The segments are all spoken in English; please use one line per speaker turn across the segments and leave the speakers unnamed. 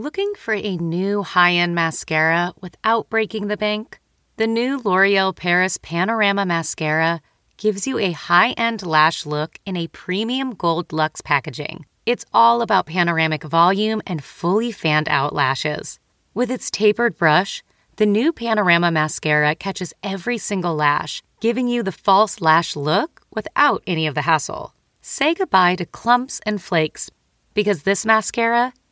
Looking for a new high end mascara without breaking the bank? The new L'Oreal Paris Panorama Mascara gives you a high end lash look in a premium gold luxe packaging. It's all about panoramic volume and fully fanned out lashes. With its tapered brush, the new Panorama Mascara catches every single lash, giving you the false lash look without any of the hassle. Say goodbye to clumps and flakes because this mascara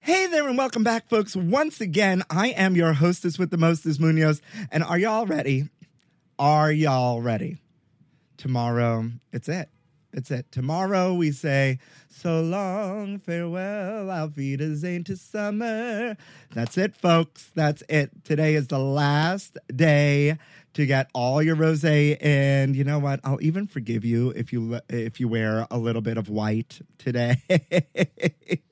Hey there, and welcome back, folks. Once again, I am your hostess with the mostest, Munoz. And are y'all ready? Are y'all ready? Tomorrow, it's it. It's it. Tomorrow we say, so long, farewell, auf Wiedersehen to summer. That's it, folks. That's it. Today is the last day to get all your rosé and you know what i'll even forgive you if you if you wear a little bit of white today.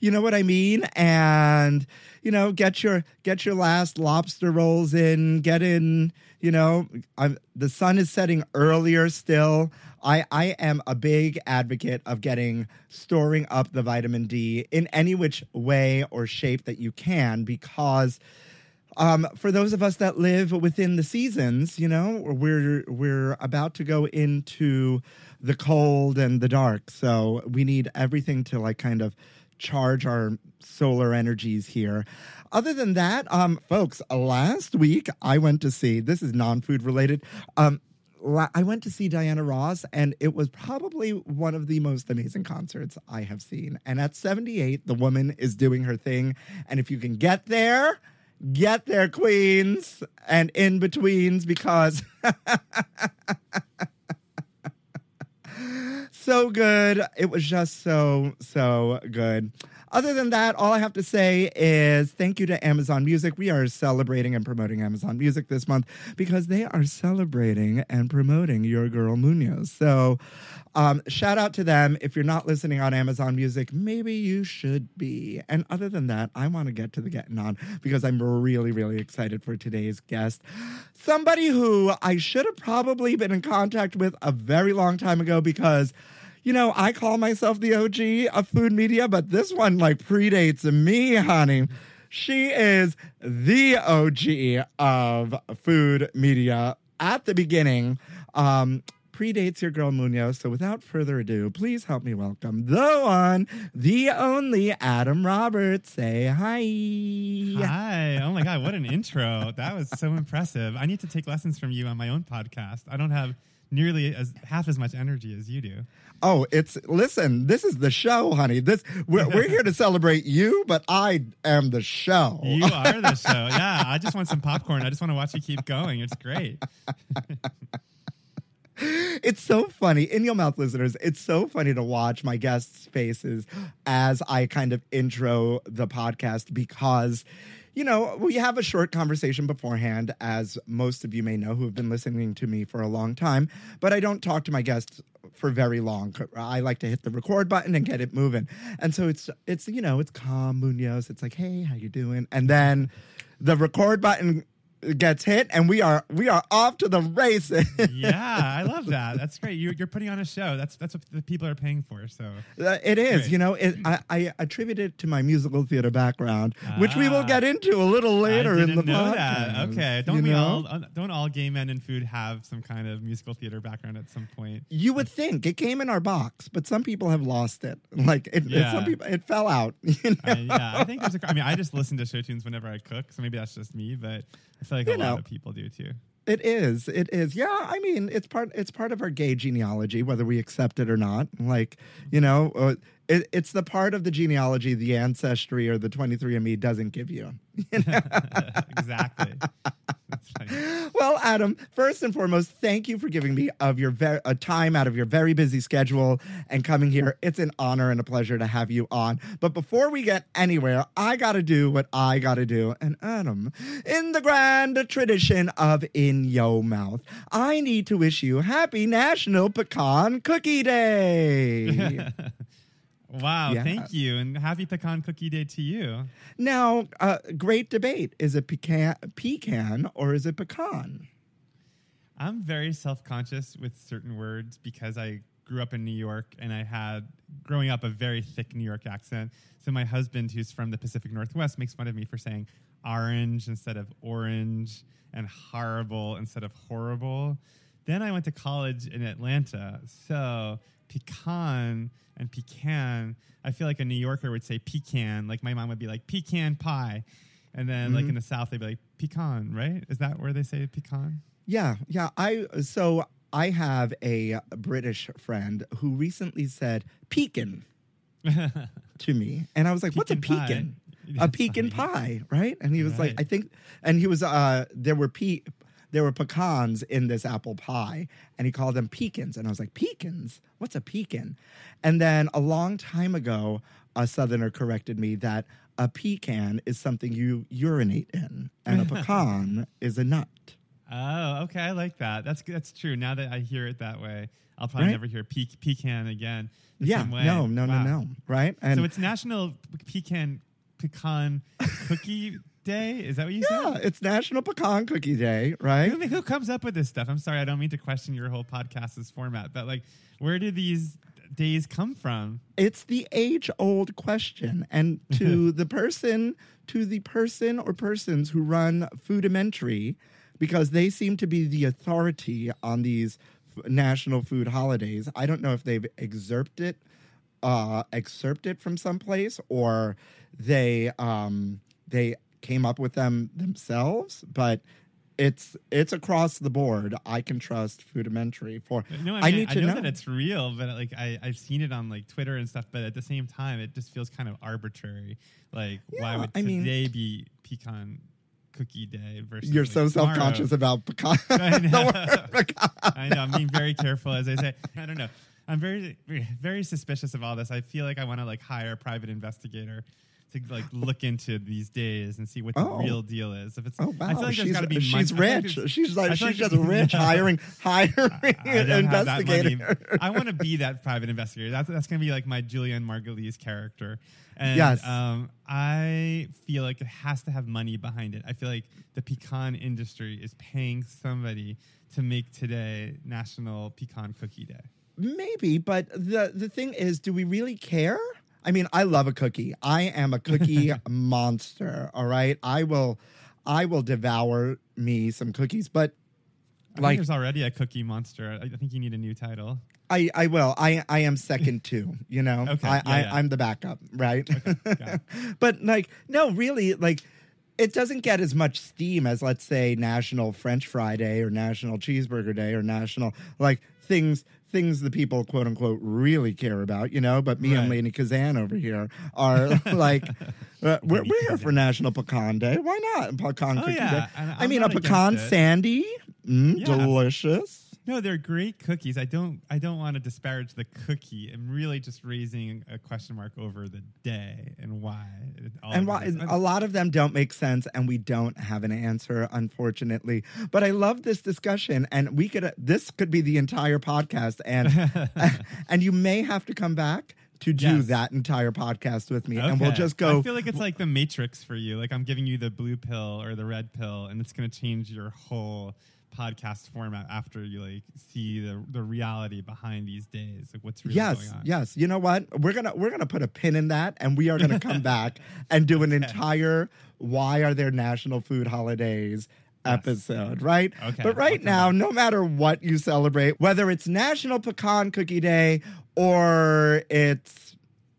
You know what i mean? And you know get your get your last lobster rolls in get in you know I'm, the sun is setting earlier still. I, I am a big advocate of getting storing up the vitamin D in any which way or shape that you can because um, for those of us that live within the seasons, you know, we're we're about to go into the cold and the dark, so we need everything to like kind of charge our solar energies here. Other than that, um, folks, last week I went to see. This is non-food related. Um, I went to see Diana Ross, and it was probably one of the most amazing concerts I have seen. And at 78, the woman is doing her thing. And if you can get there, get their queens and in betweens, because so good. It was just so, so good. Other than that, all I have to say is thank you to Amazon Music. We are celebrating and promoting Amazon Music this month because they are celebrating and promoting your girl Munoz. So, um, shout out to them. If you're not listening on Amazon Music, maybe you should be. And other than that, I want to get to the getting on because I'm really, really excited for today's guest. Somebody who I should have probably been in contact with a very long time ago because you know, I call myself the OG of food media, but this one like predates me, honey. She is the OG of food media at the beginning. Um, predates your girl Munoz. So without further ado, please help me welcome the one, the only Adam Roberts. Say hi.
Hi. Oh my God, what an intro. That was so impressive. I need to take lessons from you on my own podcast. I don't have nearly as half as much energy as you do.
Oh, it's listen. This is the show, honey. This we're, we're here to celebrate you, but I am the show.
You are the show. Yeah, I just want some popcorn. I just want to watch you keep going. It's great.
it's so funny in your mouth listeners it's so funny to watch my guests faces as i kind of intro the podcast because you know we have a short conversation beforehand as most of you may know who have been listening to me for a long time but i don't talk to my guests for very long. I like to hit the record button and get it moving. And so it's it's you know it's calm munoz. It's like hey how you doing? And then the record button gets hit, and we are we are off to the races.
yeah, I love that. That's great. You're, you're putting on a show. That's that's what the people are paying for. So
Uh, it is,
Great.
you know. It, I, I attribute it to my musical theater background, which we will
Ah.
get into a little later in the
know
podcast.
that. Okay, don't
you
we
know?
all? Don't all gay men in food have some kind of musical theater background at some point?
You would think it came in our box, but some people have lost it. Like it, it- some people, it fell out. you know?
I, yeah, I think there's. A, I mean, I just listen to show tunes whenever I cook, so maybe that's just me. But I feel like
You
a
know.
lot of people do too.
It is. It is. Yeah. I mean, it's part. It's part of our gay genealogy, whether we accept it or not. Like, you know, uh, it, it's the part of the genealogy the ancestry or the 23andMe doesn't give you.
exactly. That's funny.
Well, Adam, first and foremost, thank you for giving me of your ver- a time out of your very busy schedule and coming here. It's an honor and a pleasure to have you on. But before we get anywhere, I got to do what I got to do. And Adam, in the grand tradition of In Yo Mouth, I need to wish you happy National Pecan Cookie Day.
Wow,
Yeah.
thank you, and happy pecan cookie day to you.
now, uh, great debate. Is it pecan, pecan or is it pecan?
I'm very self conscious with certain words because I grew up in New York and I had, growing up, a very thick New York accent. So my husband, who's from the Pacific Northwest, makes fun of me for saying orange instead of orange and horrible instead of horrible. Then I went to college in Atlanta. So pecan and pecan, I feel like a New Yorker would say pecan. Like my mom would be like pecan pie. And then, like in the South, they'd be like pecan, right? Is that where they say pecan?
Yeah, yeah. I so I have a British friend who recently said pecan to me, and I was like, "What's a
Pecan pie.
A
That's
pecan
funny.
pie, right? And he was like, "I think," and he was uh, there were pe- there were pecans in this apple pie, and he called them pecans, and I was like, "Pecans? What's a pecan?" And then a long time ago, a Southerner corrected me that a pecan is something you urinate in, and a pecan is a nut.
Oh, okay. I like that. That's that's true. Now that I hear it that way, I'll probably
Right?
never hear pe- pecan again. the
Yeah,
same way.
no, no,
Wow.
no, no, right? And
so it's National Pecan Pecan Cookie Day. Is that what you
yeah,
said?
it's National Pecan Cookie Day, right?
Who, who comes up with this stuff? I'm sorry, I don't mean to question your whole podcast's format, but like, where do these days come from?
It's the age-old question, and to the person, to the person or persons who run Foodimentary, because they seem to be the authority on these f- national food holidays. I don't know if they've excerpted uh, excerpted from someplace or they um, they came up with them themselves, but. It's it's across the board. I can trust Foodimentary for.
No, I,
I
mean,
need to
know,
know.
that it's real, but like I, I've seen it on like Twitter and stuff. But at the same time, it just feels kind of arbitrary. Like, why
Yeah,
would
I mean-
today be pecan cookie day versus
You're
like,
so
tomorrow?
self-conscious about pecan.
I know.
pecan.
I know. I'm being very careful as I say. I don't know. I'm very, very suspicious of all this. I feel like I want to like hire a private investigator to like look into these days and see what the
Oh.
real deal is. If it's,
Oh
I
wow,
feel like there's
she's,
got to be
she's
mon- I feel like
rich. she's like she's
like-
just rich, hiring hiring
I don't
an
have that money.
investigator.
I want to be that private investigator. That's that's gonna be like my Julianna Margulies character. And
Yes.
um, I feel like it has to have money behind it. I feel like the pecan industry is paying somebody to make today National Pecan Cookie Day.
Maybe, but the the thing is, do we really care? I mean, I love a cookie. I am a cookie monster. All right, I will, I will devour me some cookies. But
I
Like-
think there's already a cookie monster. I think you need a new title.
I, I will. I, I am second too. You know,
Okay,
I,
yeah,
I,
yeah.
I'm the backup, right?
it.
but like, no, really, like, it doesn't get as much steam as, let's say, National French Fry Day or National Cheeseburger Day or National like things things the people quote unquote really care about. You know, but me and Lady Kazan over here are like. Uh, we're, we're here for National Pecan Day. Why not? Pecan
Oh,
Cookie
yeah,
Day. I mean, a pecan sandy, mm,
Yeah.
delicious.
No, they're great cookies. I don't. I don't want to disparage the cookie. I'm really just raising a question mark over the day and why.
and why a lot of them don't make sense and we don't have an answer unfortunately but i love this discussion and we could uh, this could be the entire podcast and and you may have to come back to do
Yes.
that entire podcast with me, and we'll just go.
I feel like it's like the Matrix for you. Like I'm giving you the blue pill or the red pill, and it's going to change your whole podcast format after you like see the the reality behind these days, like what's really
yes,
going on.
yes. You know what? We're gonna we're gonna put a pin in that, and we are gonna come back and do an entire "Why Are There National Food Holidays." episode right
Okay,
but right now no matter what you celebrate whether it's national pecan cookie day or it's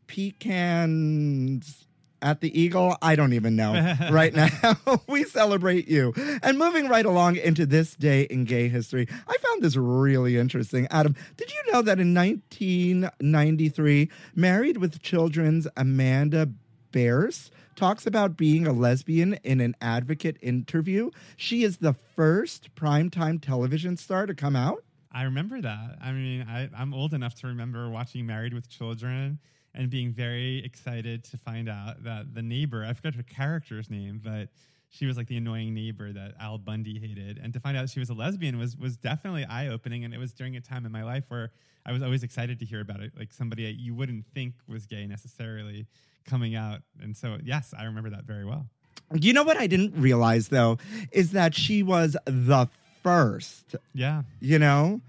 pecans at the Eagle, I don't even know right now. we celebrate you. And moving right along into this day in gay history, I found this really interesting. Adam, did you know that in 1993, Married with Children's Amanda Bearse talks about being a lesbian in an advocate interview? She is the first primetime television star to come out.
I remember that. I mean, I, I'm old enough to remember watching Married with Children and being very excited to find out that the neighbor, I forgot her character's name, but she was like the annoying neighbor that Al Bundy hated. And to find out she was a lesbian was was definitely eye opening. And it was during a time in my life where I was always excited to hear about it, like somebody you wouldn't think was gay necessarily coming out. And so, yes, I remember that very well.
You know what I didn't realize though is that she was the first,
Yeah,
you know?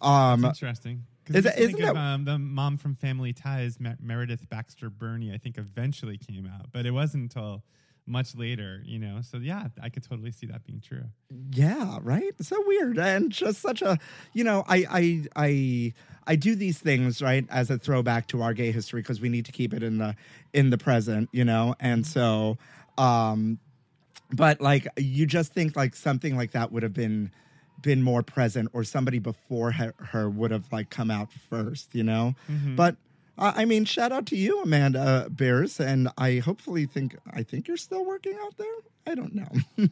Um
interesting.
Is that- isn't
of,
that-
um, the mom from Family Ties, Mer- Meredith Baxter Birney, I think eventually came out, but it wasn't until much later, you know. So yeah, I could totally see that being true.
Yeah, right. So weird and just such a, you know, I I I I do these things right as a throwback to our gay history because we need to keep it in the in the present, you know, and so, um, but like you just think like something like that would have been been more present or somebody before her, her would have like come out first, you know, mm-hmm. but. Uh, I mean, shout out to you, Amanda Bearse, and I hopefully think I think you're still working out there. I don't know.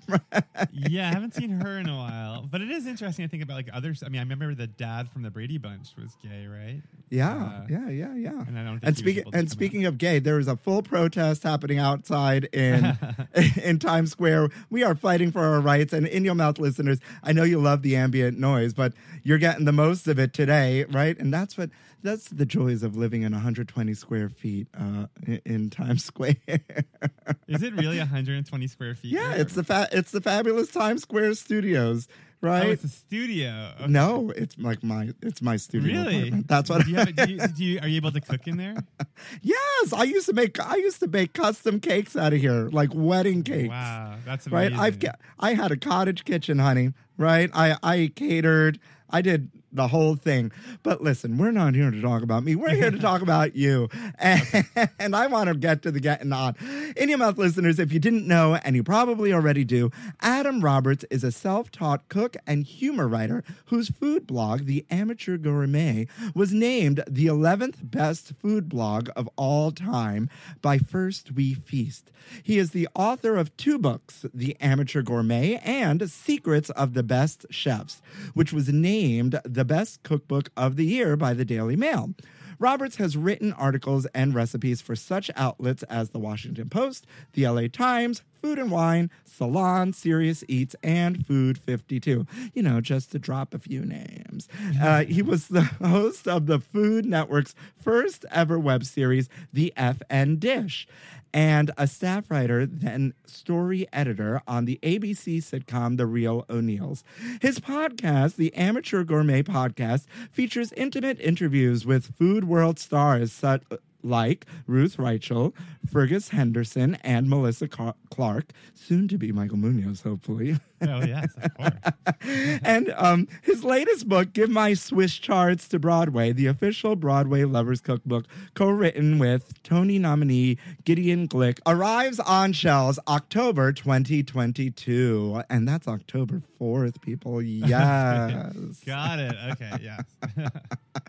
yeah, I haven't seen her in a while, but it is interesting to think about like others. I mean, I remember the dad from the Brady Bunch was gay, right?
Yeah,
Uh,
yeah, yeah, yeah.
and I don't
and speaking and speaking of gay, there is a full protest happening outside in in Times Square. We are fighting for our rights. And in your mouth, listeners, I know you love the ambient noise, but you're getting the most of it today, right? And that's what that's the joys of living in 120 square feet uh, in, Times Square.
Is it really 120 square feet?
yeah, it's the fa- it's the fabulous Times Square studios,
Oh,
right?
it's a studio. Okay.
no, it's like my it's my studio.
Really?
apartment. That's what
Do you have a- do you, do you, are you able to cook in there?
Yes, I used to make I used to make custom cakes out of here, like wedding cakes.
Wow, that's
Right? I've got I had a cottage kitchen, honey. Right? I I catered. I did the whole thing. But listen, we're not here to talk about me. We're here to talk about you. And, and I want to get to the getting on. In your mouth listeners, if you didn't know, and you probably already do, Adam Roberts is a self-taught cook and humor writer whose food blog, The Amateur Gourmet, was named the 11th best food blog of all time by First We Feast. He is the author of two books, The Amateur Gourmet and Secrets of the Best Chefs, which was named the best cookbook of the year by the Daily Mail. Roberts has written articles and recipes for such outlets as the Washington Post, the LA Times, Food and Wine, Salon, Serious Eats, and Food 52. You know, just to drop a few names. Uh, he was the host of the Food Network's first ever web series, The FN Dish, and a staff writer, then story editor on the ABC sitcom The Real O'Neills. His podcast, the Amateur Gourmet Podcast, features intimate interviews with food world stars such like Ruth Reichl, Fergus Henderson, and Melissa Clark, soon to be Michael Munoz, hopefully.
Oh yes, of course.
and um, his latest book, Give My Swiss Chard to Broadway, the official Broadway Lovers Cookbook, co written with Tony nominee Gideon Glick, arrives on shelves October 2022. And that's October 4th, people. Yes.
Got it. Okay. Yes.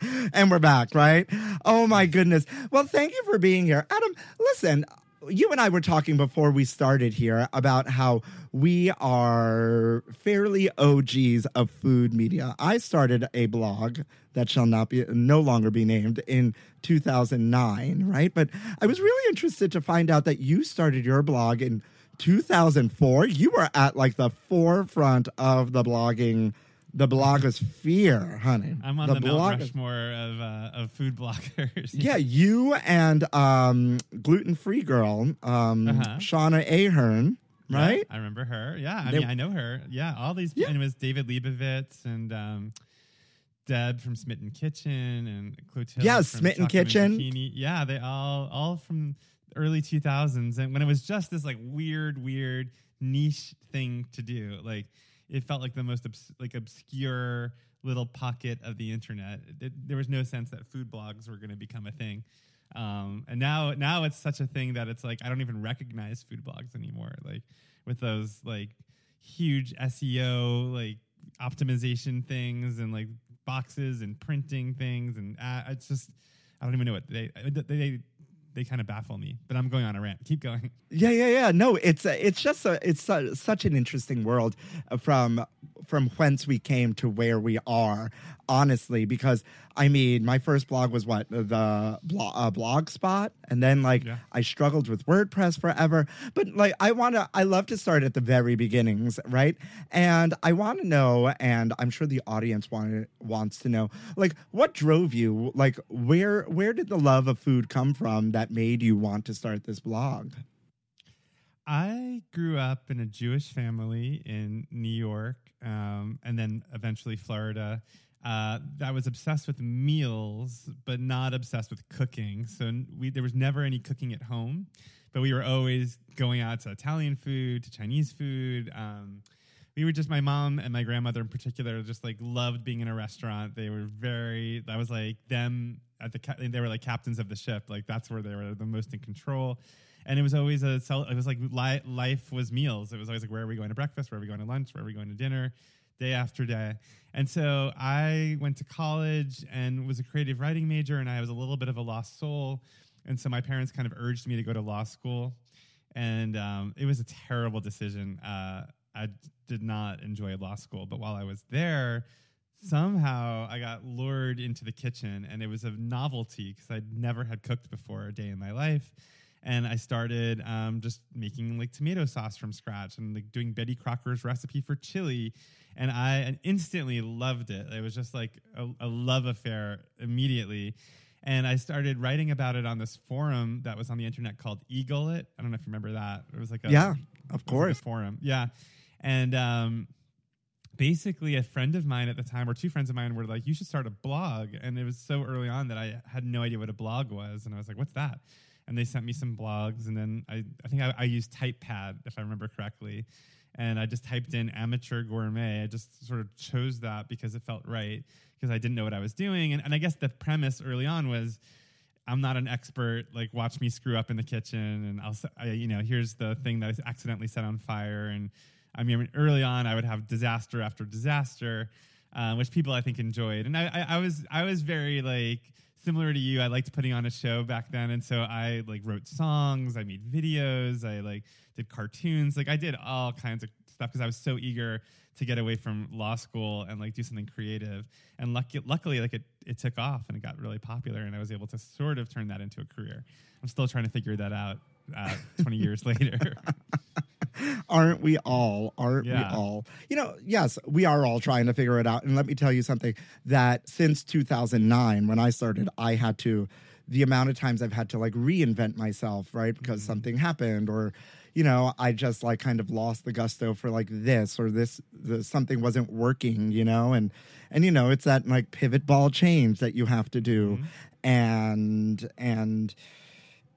and we're back, right? Oh my goodness. Well, thank you for being here. Adam, listen, you and I were talking before we started here about how we are fairly OGs of food media. I started a blog that shall not be no longer be named in 2009, right? But I was really interested to find out that you started your blog in 2004. You were at like the forefront of the blogging the blogosphere, honey.
I'm on the, Mount
blog-
Rushmore of uh, of food bloggers.
Yeah, you and um, gluten free girl, um,
Uh-huh.
Shauna Ahern,
Yeah,
right?
I remember her. Yeah, I
They-
mean, I know her. Yeah, all these.
Yeah.
And it was David Lebovitz and um, Deb from Smitten Kitchen and Clotilde.
Yeah, Smitten
Chocolate
Kitchen.
Yeah, they all all from early 2000s, and when it was just this like weird, weird niche thing to do, like it felt like the most obs- like obscure little pocket of the internet. It- there was no sense that food blogs were going to become a thing. Um, and now, now it's such a thing that it's like I don't even recognize food blogs anymore. Like with those like huge SEO like optimization things and like boxes and printing things and uh, it's just I don't even know what they they they, they kind of baffle me. But I'm going on a rant. Keep going.
Yeah, yeah, yeah. No, it's uh, it's just a, it's su- such an interesting world uh, from from whence we came to where we are. Honestly, because I mean, my first blog was what the blog, uh, blog spot, and then like
Yeah.
I struggled with WordPress forever. But like, I want to, I love to start at the very beginnings, right? And I want to know, and I'm sure the audience want, wants to know, like, what drove you? Like, where where did the love of food come from that made you want to start this blog?
I grew up in a Jewish family in New York, um, and then eventually Florida. Uh, that was obsessed with meals, but not obsessed with cooking. So we there was never any cooking at home, but we were always going out to Italian food, to Chinese food. Um, we were just my mom and my grandmother in particular just like loved being in a restaurant. They were very that was like them at the ca- they were like captains of the ship. Like that's where they were the most in control. And it was always a cel- it was like li- life was meals. It was always like where are we going to breakfast? Where are we going to lunch? Where are we going to dinner? Day after day. And so I went to college and was a creative writing major and I was a little bit of a lost soul. And so my parents kind of urged me to go to law school and um, it was a terrible decision. Uh, I did not enjoy law school, but while I was there, somehow I got lured into the kitchen, and it was a novelty because I'd never had cooked before a day in my life. And I started um, just making like tomato sauce from scratch and like doing Betty Crocker's recipe for chili. And I and instantly loved it. It was just like a, a love affair immediately. And I started writing about it on this forum that was on the internet called eGullet. I don't know if you remember that. It was like a
Yeah, of
it was like a
course.
forum. Yeah. And um, basically, a friend of mine at the time, or two friends of mine, were like, "You should start a blog." And it was so early on that I had no idea what a blog was, and I was like, "What's that?" And they sent me some blogs, and then I, I think I, I used TypePad if I remember correctly, and I just typed in amateur gourmet. I just sort of chose that because it felt right because I didn't know what I was doing, and, and I guess the premise early on was. I'm not an expert. Like, watch me screw up in the kitchen, and I'll, I, you know, here's the thing that I accidentally set on fire. And I mean, early on, I would have disaster after disaster, uh, which people I think enjoyed. And I, I, I was, I was very like similar to you. I liked putting on a show back then, and so I like wrote songs, I made videos, I like did cartoons, like I did all kinds of stuff because I was so eager to get away from law school and like do something creative. And lucky, luckily, like it, it took off and it got really popular, and I was able to sort of turn that into a career. I'm still trying to figure that out uh, 20 years later.
Aren't we all? Aren't
Yeah.
we all? You know, yes, we are all trying to figure it out. And let me tell you something that since 2009, when I started, I had to, the amount of times I've had to like reinvent myself, right? Because
Mm-hmm.
something happened or, you know, I just like kind of lost the gusto for like this or this, the, something wasn't working, you know? And, and, you know, it's that like pivot ball change that you have to do.
Mm-hmm.
And, and,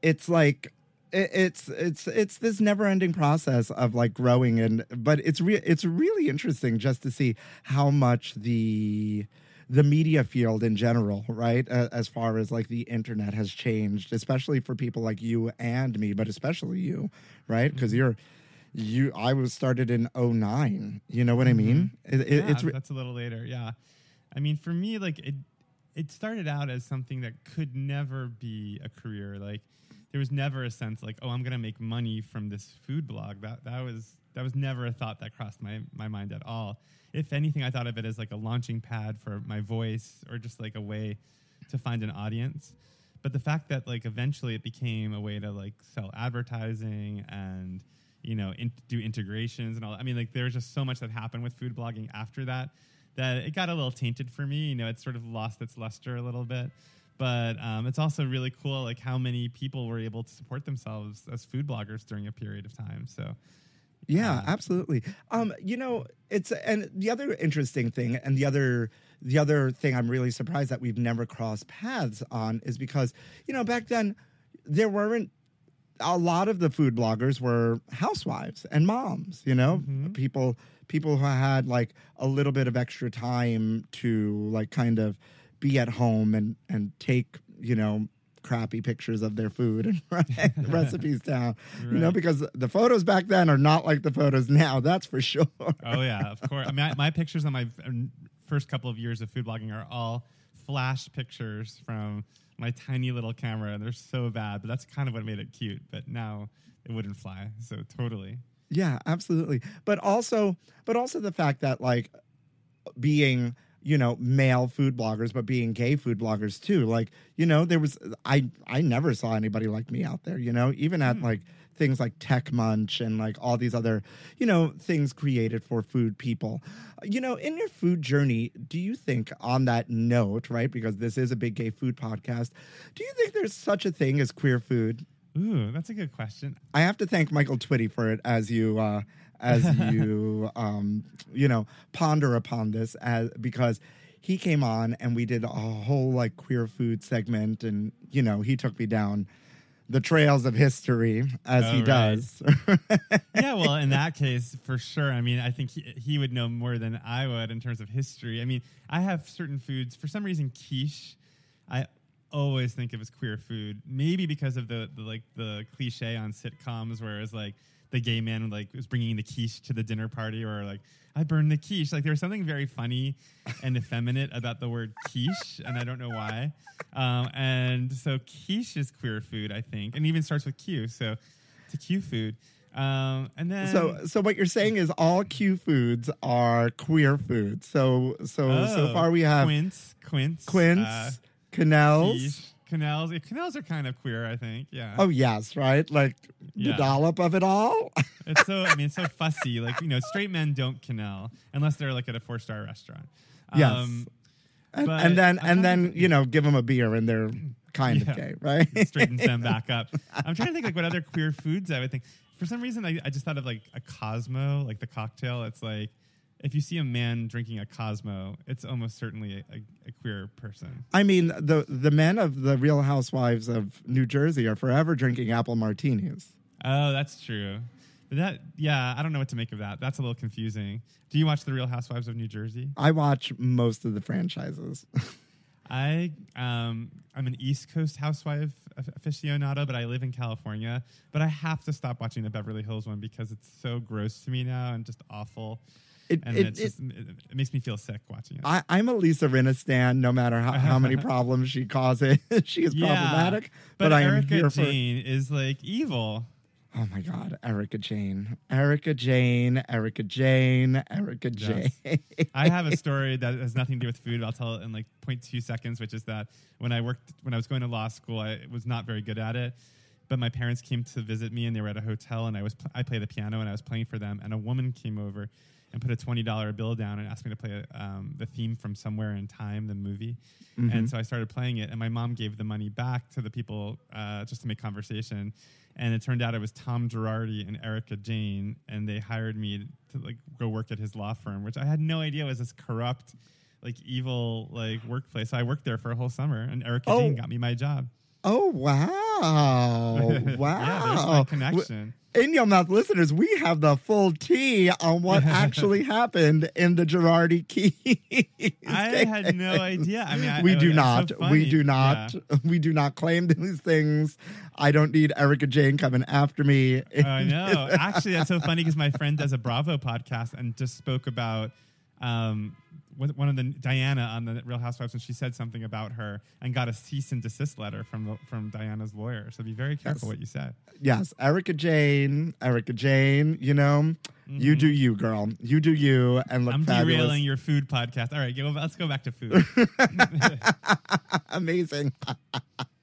it's like it- it's it's it's this never-ending process of like growing and but it's re- it's really interesting just to see how much the the media field in general right uh, as far as like the internet has changed especially for people like you and me but especially you right because
Mm-hmm.
you're you i was started in 09 you know what i mean it, it-
yeah,
it's re-
that's a little later. Yeah, I mean, for me, like it, it started out as something that could never be a career. Like there was never a sense like, oh, I'm gonna make money from this food blog. That that was that was never a thought that crossed my my mind at all. If anything, I thought of it as like a launching pad for my voice, or just like a way to find an audience. But the fact that like eventually it became a way to like sell advertising and you know in, do integrations and all. I mean, like there was just so much that happened with food blogging after that that it got a little tainted for me. You know, it sort of lost its luster a little bit. But um, it's also really cool, like how many people were able to support themselves as food bloggers during a period of time. So
Yeah,
Uh,
absolutely. Um, you know, it's and the other interesting thing, and the other the other thing I'm really surprised that we've never crossed paths on is because you know back then there weren't a lot of the food bloggers were housewives and moms. You know, people people who had like a little bit of extra time to like kind of be at home and and take you know crappy pictures of their food and write recipes down you know because the photos back then are not like the photos now that's for sure
Oh yeah, of course. I mean, I, my pictures on my um, first couple of years of food blogging are all flash pictures from my tiny little camera. They're so bad, but that's kind of what made it cute. But now it wouldn't fly. So totally.
Yeah, absolutely. But also, but also the fact that like being you know male food bloggers, but being gay food bloggers too. Like you know, there was I I never saw anybody like me out there. You know, even at like things like Tech Munch and like all these other you know things created for food people. You know, in your food journey, do you think on that note, right? Because this is a big gay food podcast. Do you think there's such a thing as queer food?
Ooh, that's a good question.
I have to thank Michael Twitty for it as you uh, as you um, you know ponder upon this as because he came on and we did a whole like queer food segment and you know he took me down the trails of history as
Oh,
he
right.
does.
yeah, well, in that case, for sure. I mean, I think he, he would know more than I would in terms of history. I mean, I have certain foods. For some reason, quiche, I always think of as queer food. Maybe because of the, the like the cliche on sitcoms, where it's like the gay man like was bringing the quiche to the dinner party, or like I burned the quiche. Like there was something very funny and effeminate about the word quiche, and I don't know why. Um, and so quiche is queer food, I think, and even starts with Q. So it's a Q food. Um, and then
so so what you're saying is all Q foods are queer foods. So so so
Oh,
far we have
quince, quince,
Quince,
uh,
Quenelles.
quiche, quenelles. Quenelles are kind of queer, I think. Yeah.
Oh yes, right? Like
Yeah.
the dollop of it all.
It's so I mean, it's so fussy. Like you know, straight men don't quenelle unless they're like at a four star restaurant.
Yes.
Um,
and, and then
I'm
and then you know give them a beer and they're kind
Yeah.
of gay, right?
straightens them back up. I'm trying to think like what other queer foods I would think. For some reason, I, I just thought of like a Cosmo, like the cocktail. It's like if you see a man drinking a Cosmo, it's almost certainly a, a, a queer person.
I mean, the the men of the Real Housewives of New Jersey are forever drinking apple martinis.
Oh, that's true. That, yeah, I don't know what to make of that. That's a little confusing. Do you watch The Real Housewives of New Jersey?
I watch most of the franchises.
I um I'm an East Coast housewife aficionado, but I live in California. But I have to stop watching the Beverly Hills one because it's so gross to me now and just awful.
It-
and
it-
it's just, it, it makes me feel sick watching it.
I, I'm a Lisa Rinna stan, no matter how, how many problems she causes. she is problematic, but,
but,
I am
Erika
here for.
Jayne is like evil.
Oh my God, Erika Jayne, Erika Jayne, Erika Jayne, Erika Jayne.
Yes. I have a story that has nothing to do with food. I'll tell it in like 0.2 seconds, which is that when I worked, when I was going to law school, I was not very good at it. But my parents came to visit me, and they were at a hotel, and I was I play the piano, and I was playing for them, and a woman came over and put a twenty dollar bill down and asked me to play um, the theme from Somewhere in Time, the movie. And so I started playing it, and my mom gave the money back to the people uh, just to make conversation. And it turned out it was Tom Girardi and Erika Jayne, and they hired me to like go work at his law firm, which I had no idea was this corrupt, like evil, like workplace. So I worked there for a whole summer, and Erika
Oh.
Jayne got me my job.
Oh wow! Wow!
yeah, there's my connection.
In your mouth, listeners, we have the full tea on what actually happened in the Girardi Keese.
I had no idea. I mean, I,
we
I-
do
it's so
not. we do not. We do not claim these things. I don't need Erika Jayne coming after me.
I know. Actually, that's so funny because my friend does a Bravo podcast and just spoke about um, one of the Diana on the Real Housewives, and she said something about her and got a cease and desist letter from the, from Diana's lawyer. So be very careful
Yes.
what you say.
yes, Erika Jayne. Erika Jayne. You know, you do you, girl. You do you, and look
Mm-hmm. I'm
fabulous.
derailing your food podcast. All right, let's go back to food.
Amazing.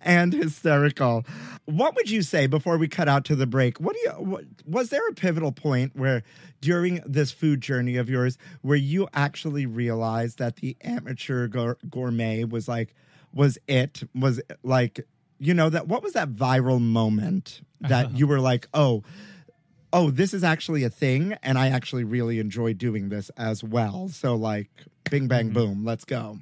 and hysterical. What would you say before we cut out to the break? What do you what, was there a pivotal point where during this food journey of yours where you actually realized that the amateur gour- gourmet was like was it was like you know that what was that viral moment that you were like, "Oh, oh, this is actually a thing and I actually really enjoy doing this as well." So like bing bang boom, let's go.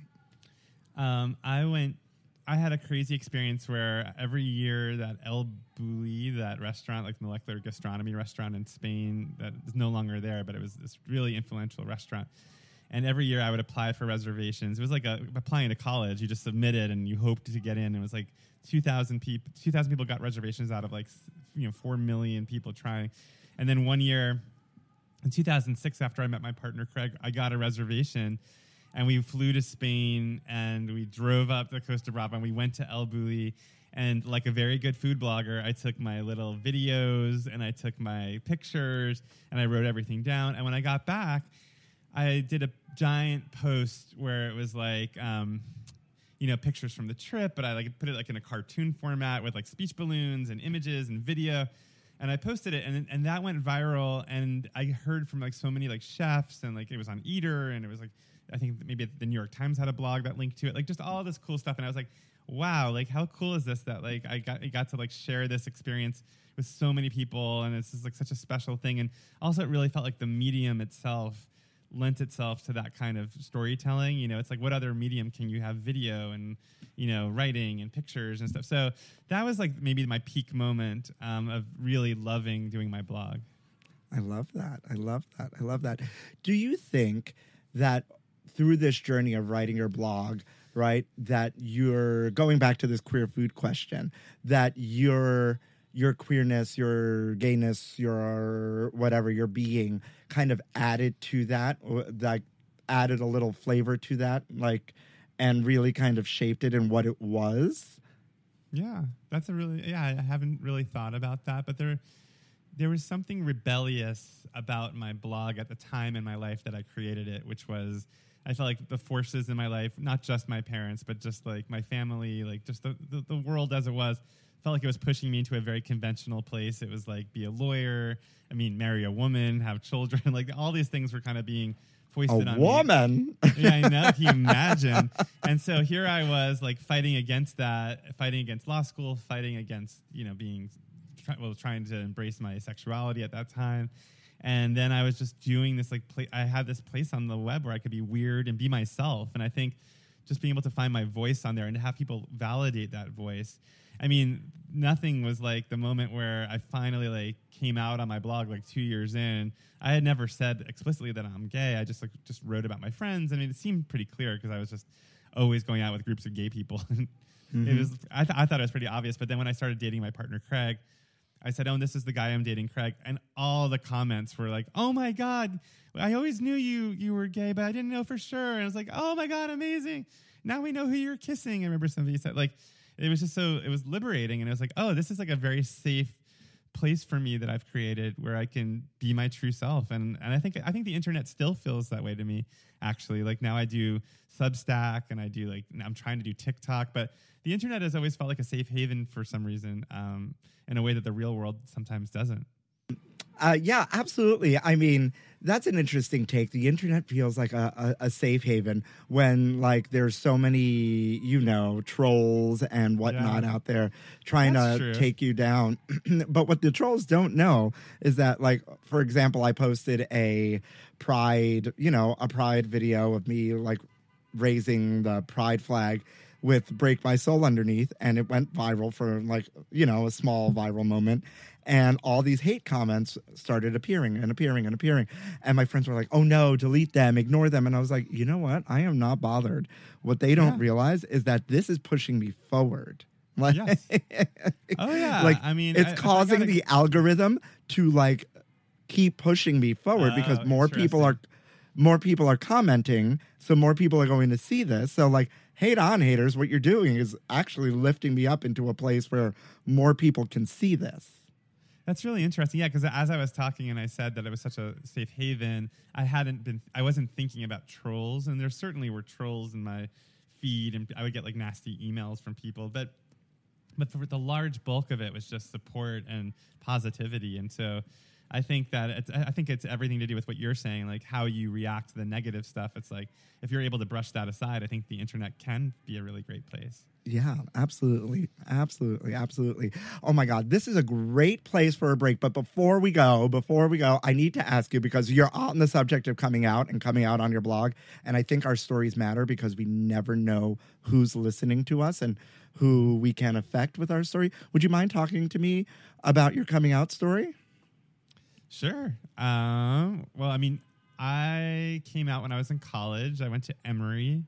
Um, I went. I had a crazy experience where every year that El Bulli, that restaurant, like molecular gastronomy restaurant in Spain, that is no longer there, but it was this really influential restaurant. And every year I would apply for reservations. It was like a, applying to college. You just submitted and you hoped to get in. It was like 2,000 people. 2,000 people got reservations out of like you know four million people trying. And then one year in 2006 after i met my partner craig i got a reservation and we flew to spain and we drove up the costa brava and we went to el bulli. And like a very good food blogger i took my little videos and i took my pictures and i wrote everything down. And when i got back i did a giant post where it was like um, you know pictures from the trip but i like put it like in a cartoon format with like speech balloons and images and video. And I posted it, and and that went viral. And I heard from like so many like chefs, and like it was on Eater, and it was like I think maybe the New York Times had a blog that linked to it, like just all this cool stuff. And I was like, wow, like how cool is this that like I got I got to like share this experience with so many people, and it's just like such a special thing. And also, it really felt like the medium itself lent itself to that kind of storytelling. You know, it's like what other medium can you have video and you know writing and pictures and stuff. So that was like maybe my peak moment um, of really loving doing my blog.
I love that. I love that. I love that. Do you think that through this journey of writing your blog, right, that you're going back to this queer food question, that your your queerness, your gayness, your whatever, your being kind of added to that, like added a little flavor to that, like, and really kind of shaped it in what it was?
Yeah, that's a really yeah. I haven't really thought about that, but there there was something rebellious about my blog at the time in my life that I created it, which was I felt like the forces in my life, not just my parents, but just like my family, like just the, the, the world as it was, felt like it was pushing me into a very conventional place. It was like be a lawyer, I mean, marry a woman, have children, like all these things were kind of being foisted
A
on me
woman.
yeah, I know. Can you imagine? and so here I was, like fighting against that, fighting against law school, fighting against you know being, well, trying to embrace my sexuality at that time. And then I was just doing this like pla- I had this place on the web where I could be weird and be myself. And I think just being able to find my voice on there and to have people validate that voice. I mean, nothing was like the moment where I finally like came out on my blog like two years in. I had never said explicitly that I'm gay. I just like just wrote about my friends. I mean, it seemed pretty clear because I was just always going out with groups of gay people. It mm-hmm. was I, th- I thought it was pretty obvious. But then when I started dating my partner Craig, I said, "Oh, and this is the guy I'm dating, Craig," and all the comments were like, "Oh my god, I always knew you you were gay, but I didn't know for sure." And I was like, "Oh my god, amazing! Now we know who you're kissing." I remember somebody said like, it was just so it was liberating, and it was like, "Oh, this is like a very safe place for me that I've created where I can be my true self." And and I think I think the internet still feels that way to me. Actually, like now I do Substack and I do like I'm trying to do TikTok, but the internet has always felt like a safe haven for some reason, um, in a way that the real world sometimes doesn't.
Uh, yeah, absolutely. I mean, that's an interesting take. The internet feels like a, a, a safe haven when, like, there's so many, you know, trolls and whatnot
Yeah.
out there trying
That's
to
true.
take you down. but what the trolls don't know is that, like, for example, I posted a pride, you know, a pride video of me, like, raising the pride flag with break my soul underneath and it went viral for like you know a small viral moment. And all these hate comments started appearing and appearing and appearing. And my friends were like oh no delete them ignore them. And i was like you know what? I am not bothered. What they don't
Yeah.
realize is that this is pushing me forward. Like
Yes. Oh yeah,
like
I mean,
it's
I-
causing
gotta-
the algorithm to like keep pushing me forward ah, because
Oh,
more people are more people are commenting so more people are going to see this. So like hate on haters what you're doing is actually lifting me up into a place where more people can see this
That's really interesting. Yeah, because as I was talking and I said that it was such a safe haven, I hadn't been, I wasn't thinking about trolls, and there certainly were trolls in my feed, and I would get like nasty emails from people. But but the large bulk of it was just support and positivity. And so I think that it's, I think it's everything to do with what you're saying, like how you react to the negative stuff. It's like if you're able to brush that aside, I think the internet can be a really great place.
Yeah, absolutely. Absolutely. Absolutely. Oh my God. This is a great place for a break. But before we go, before we go, I need to ask you because you're on the subject of coming out and coming out on your blog. And I think our stories matter because we never know who's listening to us and who we can affect with our story. Would you mind talking to me about your coming out story?
Sure. Um, well, I mean, I came out when I was in college. I went to Emory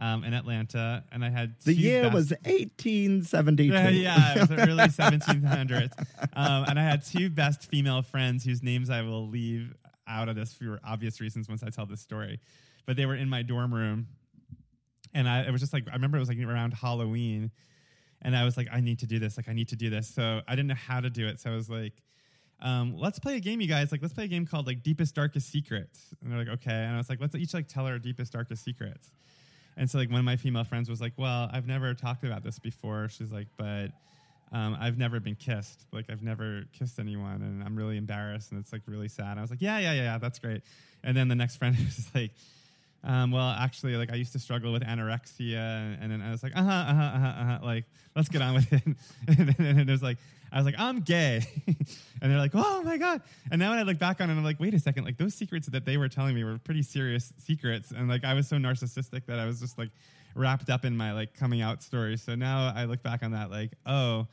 um, in Atlanta, and I had
The year
best-
was 1872.
Yeah, yeah, it was the early 1700s. Um, and I had two best female friends whose names I will leave out of this for obvious reasons once I tell this story. But they were in my dorm room, and I it was just like I remember it was like around Halloween, and I was like, I need to do this. Like I need to do this. So I didn't know how to do it. So I was like. Um, let's play a game, you guys. Like, let's play a game called like Deepest Darkest Secrets. And they're like, okay. And I was like, let's each like tell our deepest darkest secrets. And so like one of my female friends was like, "Well, I've never talked about this before." She's like, "But um, I've never been kissed. Like I've never kissed anyone, and I'm really embarrassed, and it's like really sad." And I was like, "Yeah, yeah, yeah, yeah, that's great." And then the next friend was like, um, "Well, actually, like I used to struggle with anorexia," and, and then I was like, "Uh huh, uh huh, uh huh, uh-huh. like let's get on with it." and then it was like. I was like, I'm gay. and they're like, oh my God. And now when I look back on it, I'm like, wait a second, like those secrets that they were telling me were pretty serious secrets. And like I was so narcissistic that I was just like wrapped up in my like coming out story. So now I look back on that like, oh,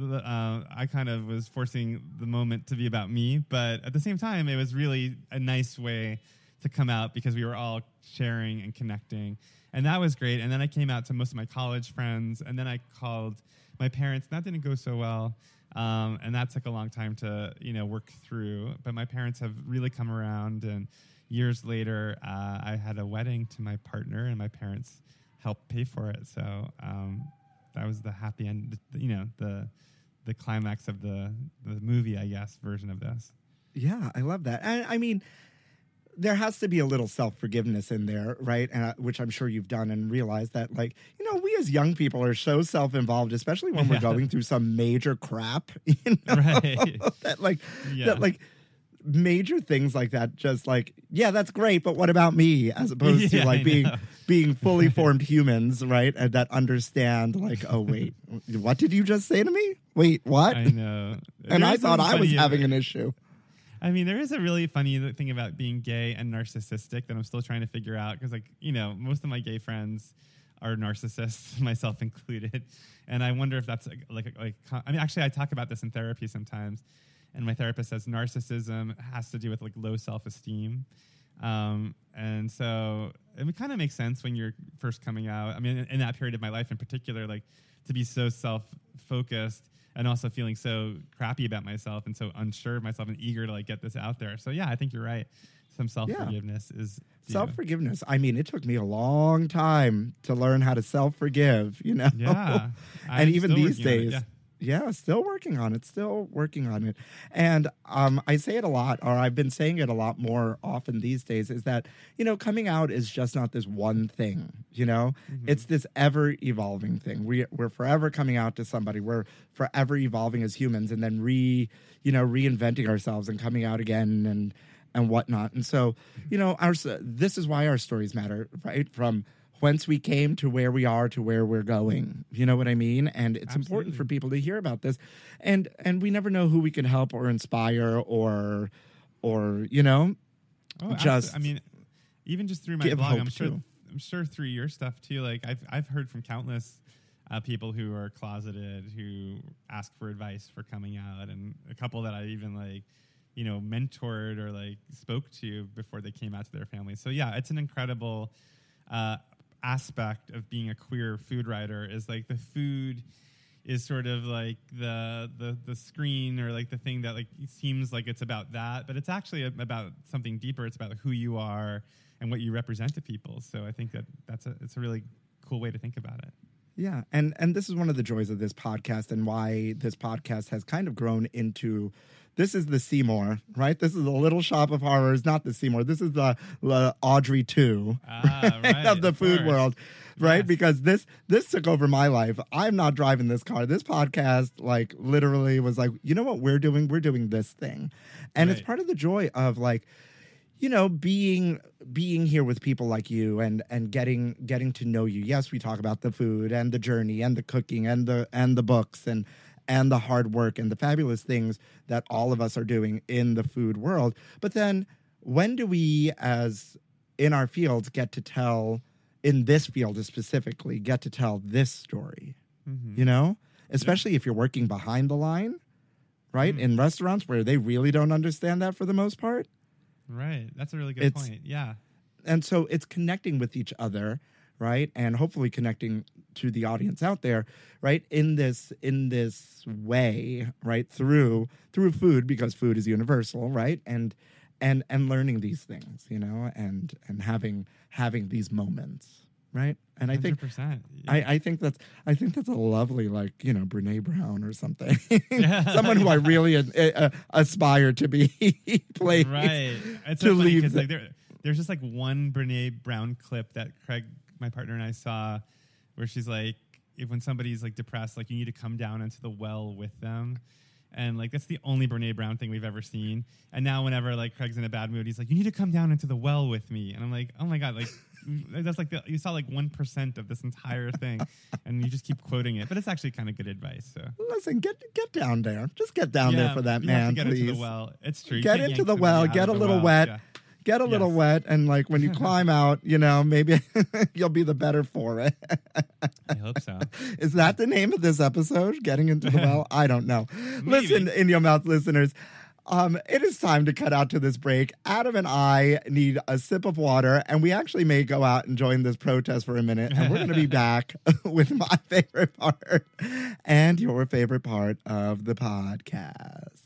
uh, I kind of was forcing the moment to be about me. But at the same time, it was really a nice way to come out because we were all sharing and connecting. And that was great. And then I came out to most of my college friends. And then I called my parents. That didn't go so well. Um, and that took a long time to you know work through. But my parents have really come around, and years later, uh, I had a wedding to my partner, and my parents helped pay for it. So um, that was the happy end. You know the the climax of the the movie, I guess, version of this.
Yeah, I love that. I mean, there has to be a little self forgiveness in there, right? And uh, which I'm sure you've done and realized that, like, you know, we as young people are so self involved, especially when we're going through some major crap, you know,
Right.
that like
Yeah.
that like major things like that just like yeah that's great but what about me as opposed
Yeah,
to like
I
being
know.
being fully formed humans right and that understand like oh wait what did you just say to me wait what
I know.
and i thought i was having an issue
I mean, there is a really funny thing about being gay and narcissistic that I'm still trying to figure out because, like, you know, most of my gay friends are narcissists, myself included, and I wonder if that's like, like, like, I mean, actually, I talk about this in therapy sometimes, and my therapist says narcissism has to do with like low self-esteem, um, and so it kind of makes sense when you're first coming out. I mean, in, in that period of my life in particular, like to be so self-focused and also feeling so crappy about myself and so unsure of myself and eager to like get this out there. So yeah, I think you're right. Some self forgiveness is
self forgiveness i mean it took me a long time to learn how to self forgive you know
Yeah,
and
I'm
even these
on it,
days
yeah.
Yeah. still working on it still working on it. And um, i say it a lot or i've been saying it a lot more often these days is that you know coming out is just not this one thing you know?
Mm-hmm.
it's this ever evolving thing. We, we're forever coming out to somebody. We're forever evolving as humans and then re you know reinventing ourselves and coming out again and and whatnot. And so you know our this is why our stories matter right? From whence we came to where we are to where we're going you know what i mean and it's important for people to hear about this and and we never know who we can help or inspire or or you know
Oh,
just
I mean, even just through my blog, I'm sure.
too.
I'm sure through your stuff too. Like I've I've heard from countless uh, people who are closeted who ask for advice for coming out, and a couple that I even like, you know, mentored or like spoke to before they came out to their families. So yeah, it's an incredible uh, aspect of being a queer food writer. Is like the food is sort of like the the the screen or like the thing that like seems like it's about that, but it's actually about something deeper. It's about who you are and what you represent to people. So I think that that's a it's a really cool way to think about it.
Yeah, and and this is one of the joys of this podcast, and why this podcast has kind of grown into. This is the Seymour, right? This is the Little Shop of Horrors, not the Seymour. This is the, the Audrey two
Ah, right,
of the
of
food
course.
world. right?
Yes.
Because this this took over my life. I'm not driving this car. This podcast, like, literally was like, you know what we're doing? We're doing this thing, and it's part of the joy of like, you know, being being here with people like you and and getting getting to know you. Yes, we talk about the food and the journey and the cooking and the and the books and and the hard work and the fabulous things that all of us are doing in the food world. But then when do we as in our fields get to tell in this field specifically get to tell this story?
Mhm.
You know? Especially if you're working behind the line, right?
Mhm.
In restaurants where they really don't understand that for the most part.
Right. That's a really good
It's-
point. Yeah.
and so it's connecting with each other right and hopefully connecting to the audience out there right in this in this way right through through food because food is universal right and and and learning these things you know and and having having these moments right and i think
100%.
I, I think that's I think that's a lovely like you know Brene Brown or something,
Yeah.
someone who I really uh, uh, aspire to be played.
right. It's
to
so
leave
like there, there's just like one Brene Brown clip that Craig, my partner, and I saw, where she's like, if when somebody's like depressed, like you need to come down into the well with them. And like that's the only Brene Brown thing we've ever seen. And now whenever like Craig's in a bad mood, he's like, "You need to come down into the well with me." And I'm like, "Oh my god!" Like that's like the, you saw like one percent of this entire thing, and you just keep quoting it. But it's actually kind of good advice. So
Listen, get get down there. Just get down there for that
you have to
man,
get
please.
into the well. It's true.
Get into the well, get a little
well.
wet.
Yeah.
Get a little wet, and like when you climb out, you know, maybe you'll be the better for it.
I hope so.
Is that the name of this episode? Getting into the well? I don't know. Listen, in your mouth listeners. Um, it is time to cut out to this break. Adam and I need a sip of water, and we actually may go out and join this protest for a minute. And we're going to be back with my favorite part and your favorite part of the podcast.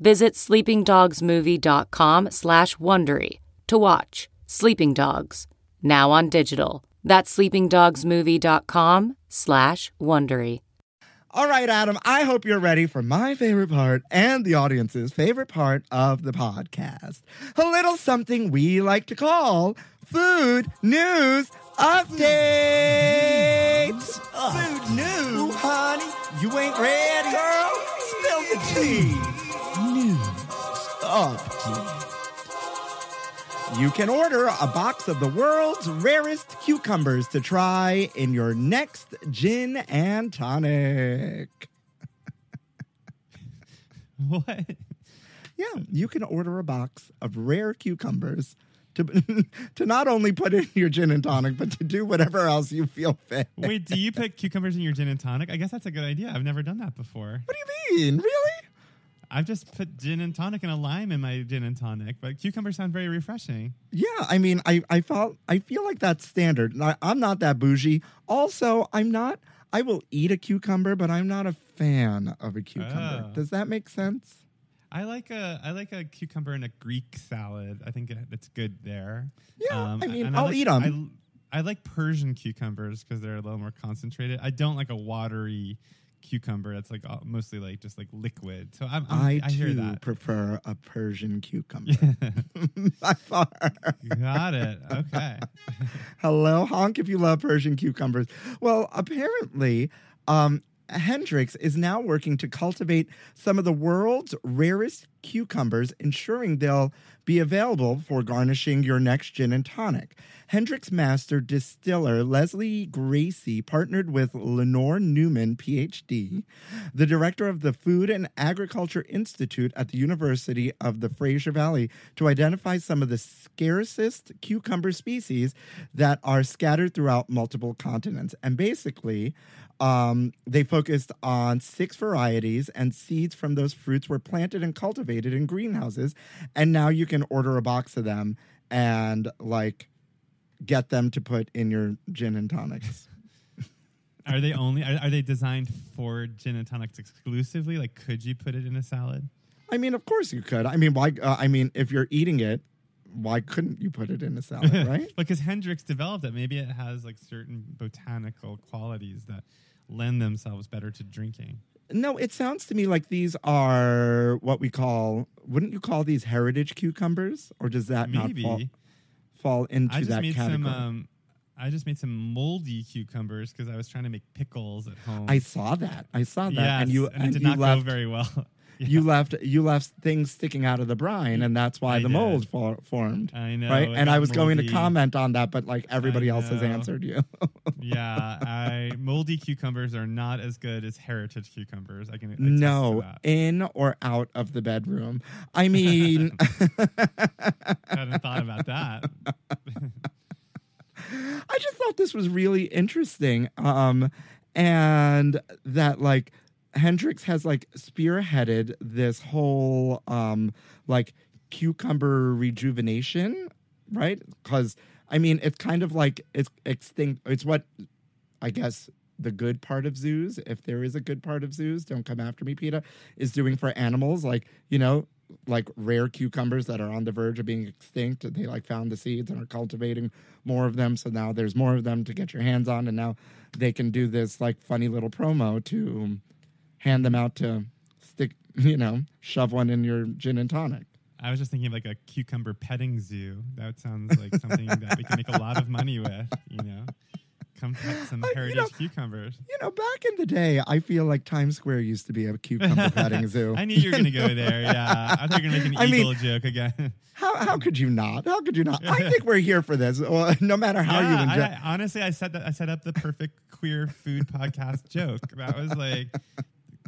Visit sleepingdogsmovie.com slash Wondery to watch Sleeping Dogs, now on digital. That's sleepingdogsmovie.com slash Wondery.
All right, Adam, I hope you're ready for my favorite part and the audience's favorite part of the podcast. A little something we like to call Food News Updates.
Food news, honey. You ain't ready, girl. Spill the tea.
Update. You can order a box of the world's rarest cucumbers to try in your next gin and tonic.
What?
Yeah, you can order a box of rare cucumbers to to not only put in your gin and tonic, but to do whatever else you feel fit.
Wait, do you put cucumbers in your gin and tonic? I guess that's a good idea. I've never done that before.
What do you mean? Really?
I've just put gin and tonic and a lime in my gin and tonic, but cucumbers sound very refreshing.
Yeah, I mean, I I felt I feel like that's standard. I, I'm not that bougie. Also, I'm not. I will eat a cucumber, but I'm not a fan of a cucumber.
Oh.
Does that make sense?
I like a I like a cucumber in a Greek salad. I think that's good there.
Yeah, um, I mean, I'll
like,
them.
I, I like Persian cucumbers because they're a little more concentrated. I don't like a watery cucumber that's like all- mostly like just like liquid. So I'm, I'm,
I,
I hear that.
prefer a Persian cucumber by far.
Got it. Okay.
Hello, honk if you love Persian cucumbers. Well, apparently, um, Hendrick's is now working to cultivate some of the world's rarest cucumbers, ensuring they'll be available for garnishing your next gin and tonic. Hendrick's master distiller Leslie Gracie partnered with Lenore Newman, PhD, the director of the Food and Agriculture Institute at the University of the Fraser Valley, to identify some of the scarcest cucumber species that are scattered throughout multiple continents. And basically, um, they focused on six varieties, and seeds from those fruits were planted and cultivated in greenhouses. And now you can order a box of them and like get them to put in your gin and tonics.
Are they only? Are, are they designed for gin and tonics exclusively? Like, could you put it in a salad?
I mean, of course you could. I mean, why? Uh, I mean, if you're eating it, why couldn't you put it in a salad, right?
because Hendrick's developed it. Maybe it has like certain botanical qualities that lend themselves better to drinking.
no, it sounds to me like these are what we call. Wouldn't you call these heritage cucumbers, or does that
Maybe.
not fall, fall into
I just
that
made
category?
some. Um, I just made some moldy cucumbers because I was trying to make pickles at home.
I saw that. I saw that,
yes,
and you
and it did
you
not
left
go very well. Yeah,
you left you left things sticking out of the brine, and that's why
I
the
did.
mold for, formed.
I know.
right? And I was going to comment on that, but like everybody else has answered you.
yeah, I moldy cucumbers are not as good as heritage cucumbers. I can
no, in or out of the bedroom. I mean,
I hadn't thought about that.
I just thought this was really interesting. Um, and that like Hendrick's has like spearheaded this whole um like cucumber rejuvenation, right? Because I mean, it's kind of like it's extinct. It's what I guess the good part of zoos, if there is a good part of zoos, don't come after me, PETA, is doing for animals. Like, you know, like rare cucumbers that are on the verge of being extinct. They like found the seeds and are cultivating more of them. So now there's more of them to get your hands on. And now they can do this like funny little promo to hand them out to stick, you know, shove one in your gin and tonic.
I was just thinking of like a cucumber petting zoo. That sounds like something that we can make a lot of money with. You know, come pet some
Uh, you
heritage
know-
cucumbers.
You know, back in the day, I feel like Times Square used to be a cucumber petting zoo.
I knew you were going to go there. Yeah, I thought you were going to make an
I mean-
eagle joke again.
How how could you not? How could you not? I think we're here for this. Well, no matter how
yeah,
you enjoy.
I, I- honestly, I set that. I set up the perfect queer food podcast joke. That was like,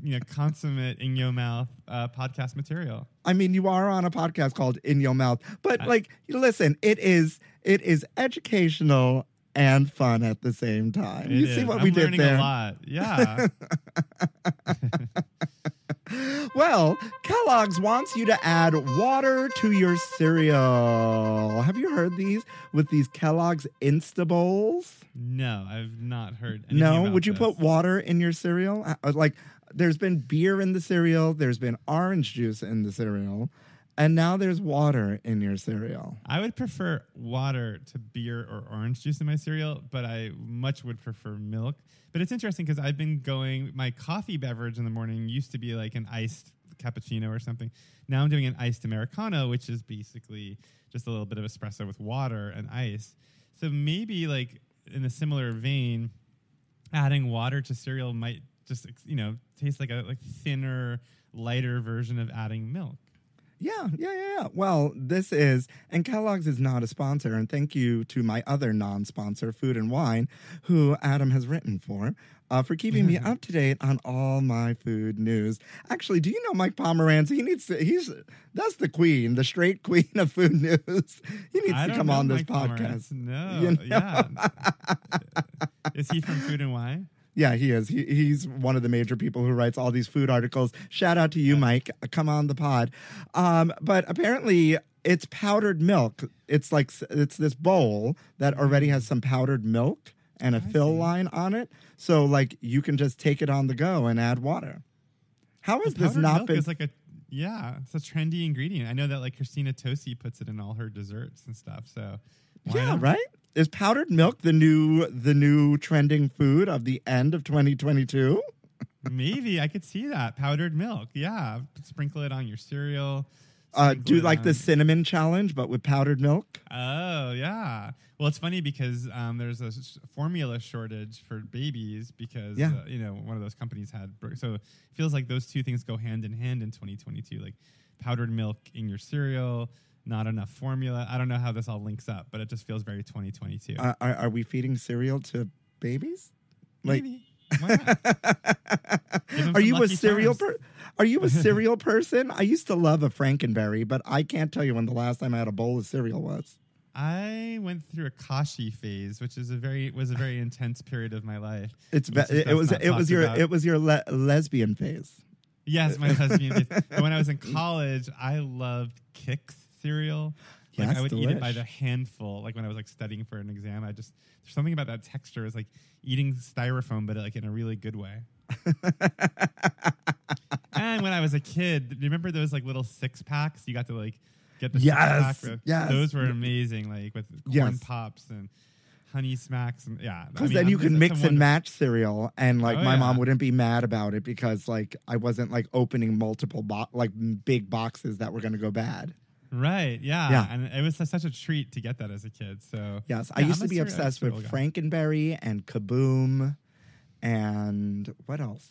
you know, consummate in your mouth uh, podcast material.
I mean, you are on a podcast called In Your Mouth, but like, listen, it is it is educational and fun at the same time. You see what
I'm
we did
learning
there?
a lot. Yeah.
Well, Kellogg's wants you to add water to your cereal. Have you heard these with these Kellogg's Insta Bowls?
no, I've not heard. anything
No, would you
this.
put water in your cereal? Uh, Like, there's been beer in the cereal, there's been orange juice in the cereal, and now there's water in your cereal.
I would prefer water to beer or orange juice in my cereal, but I much would prefer milk. But it's interesting because I've been going, my coffee beverage in the morning used to be like an iced cappuccino or something. Now I'm doing an iced Americano, which is basically just a little bit of espresso with water and ice. So maybe like in a similar vein, adding water to cereal might just, you know, taste like a like thinner, lighter version of adding milk.
Yeah, yeah, yeah, yeah. Well, this is, and Kellogg's is not a sponsor, and thank you to my other non sponsor, Food and Wine, who Adam has written for, uh, for keeping me up to date on all my food news. Actually, do you know Mike Pomranz? He needs to, he's, that's the queen, the straight queen of food news. He needs
I
to come on this
Mike
podcast.
Pomranz. No,
You know?
yeah. is he from Food and Wine?
Yeah, he is. He, he's one of the major people who writes all these food articles. Shout out to you, Mike. Come on the pod. Um, but apparently, it's powdered milk. It's like it's this bowl that already has some powdered milk and a fill line on it. So like you can just take it on the go and add water. How has this not been?
is like a yeah, it's a trendy ingredient. I know that like Christina Tosi puts it in all her desserts and stuff. So why
yeah,
not?
right. Is powdered milk the new the new trending food of the end of 2022?
Maybe I could see that powdered milk. Yeah, sprinkle it on your cereal.
Uh, do like the cinnamon challenge, but with powdered milk.
Oh yeah. Well, it's funny because um, there's a formula shortage for babies because
Yeah.
uh, you know one of those companies had so it feels like those two things go hand in hand in 2022 like powdered milk in your cereal not enough formula i don't know how this all links up but it just feels very 2022
Uh, are, are we feeding cereal to babies? Like,
maybe why not?
Are you a cereal per? Are you a cereal person? I used to love a Frankenberry, but I can't tell you when the last time I had a bowl of cereal was.
I went through a kashi phase, which is a very was a very intense period of my life.
It's
is
it was it was your
about.
it was your le- lesbian phase.
Yes, my lesbian. phase. When I was in college, I loved Kix cereal. Like
Yes,
I would eat it by the handful. Like when I was like studying for an exam, I just there's something about that texture. It's like eating styrofoam, but like in a really good way. and when I was a kid, remember those like little six packs? You got to like get the
Yes,
six pack.
yes.
those were amazing. Like with corn
Yes.
pops and honey smacks and yeah. I
Because
mean,
then you can mix and match cereal, and like
Oh,
my mom wouldn't be mad about it because like I wasn't like opening multiple bo- like big boxes that were going to go bad.
Right. Yeah.
Yeah.
And it was such a treat to get that as a kid. So
Yes, I used
I'm
to be obsessed with. Frankenberry and Kaboom, and what else?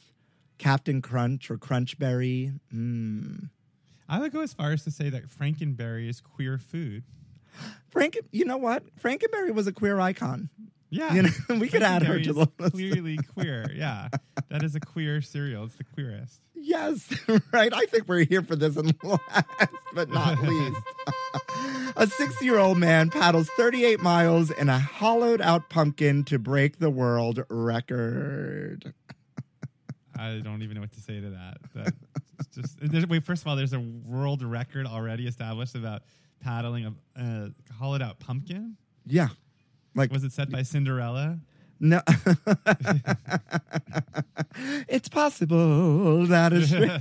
Captain Crunch or Crunchberry. Mm.
I would go as far as to say that Frankenberry is queer food.
Frank, you know what? Frankenberry was a queer icon.
Yeah.
You know, we could add her to the list.
Clearly queer. Yeah. That is a queer cereal. It's the queerest.
Yes, right. I think we're here for this and last but not least. a six-year-old man paddles 38 miles in a hollowed out pumpkin to break the world record.
I don't even know what to say to that. That just wait. First of all, there's a world record already established about paddling a, a hollowed out pumpkin.
Yeah. Like,
Was it set by Cinderella?
no. it's possible that is true.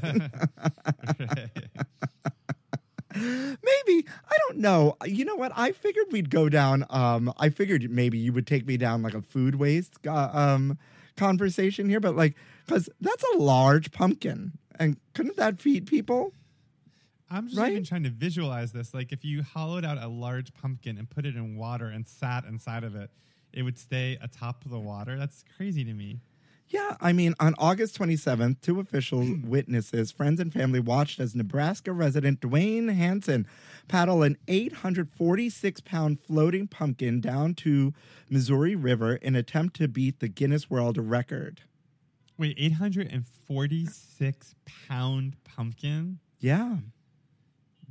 Maybe I don't know. You know what? I figured we'd go down. Um, I figured maybe you would take me down like a food waste uh, um conversation here, but like because that's a large pumpkin, and couldn't that feed people?
I'm just
Right?
even trying to visualize this. Like if you hollowed out a large pumpkin and put it in water and sat inside of it, it would stay atop the water. That's crazy to me.
Yeah, I mean, on August 27th, two official witnesses, friends, and family watched as Nebraska resident Duane Hansen paddle an 846 pound floating pumpkin down to Missouri River in attempt to beat the Guinness World Record.
Wait, 846 pound pumpkin?
Yeah.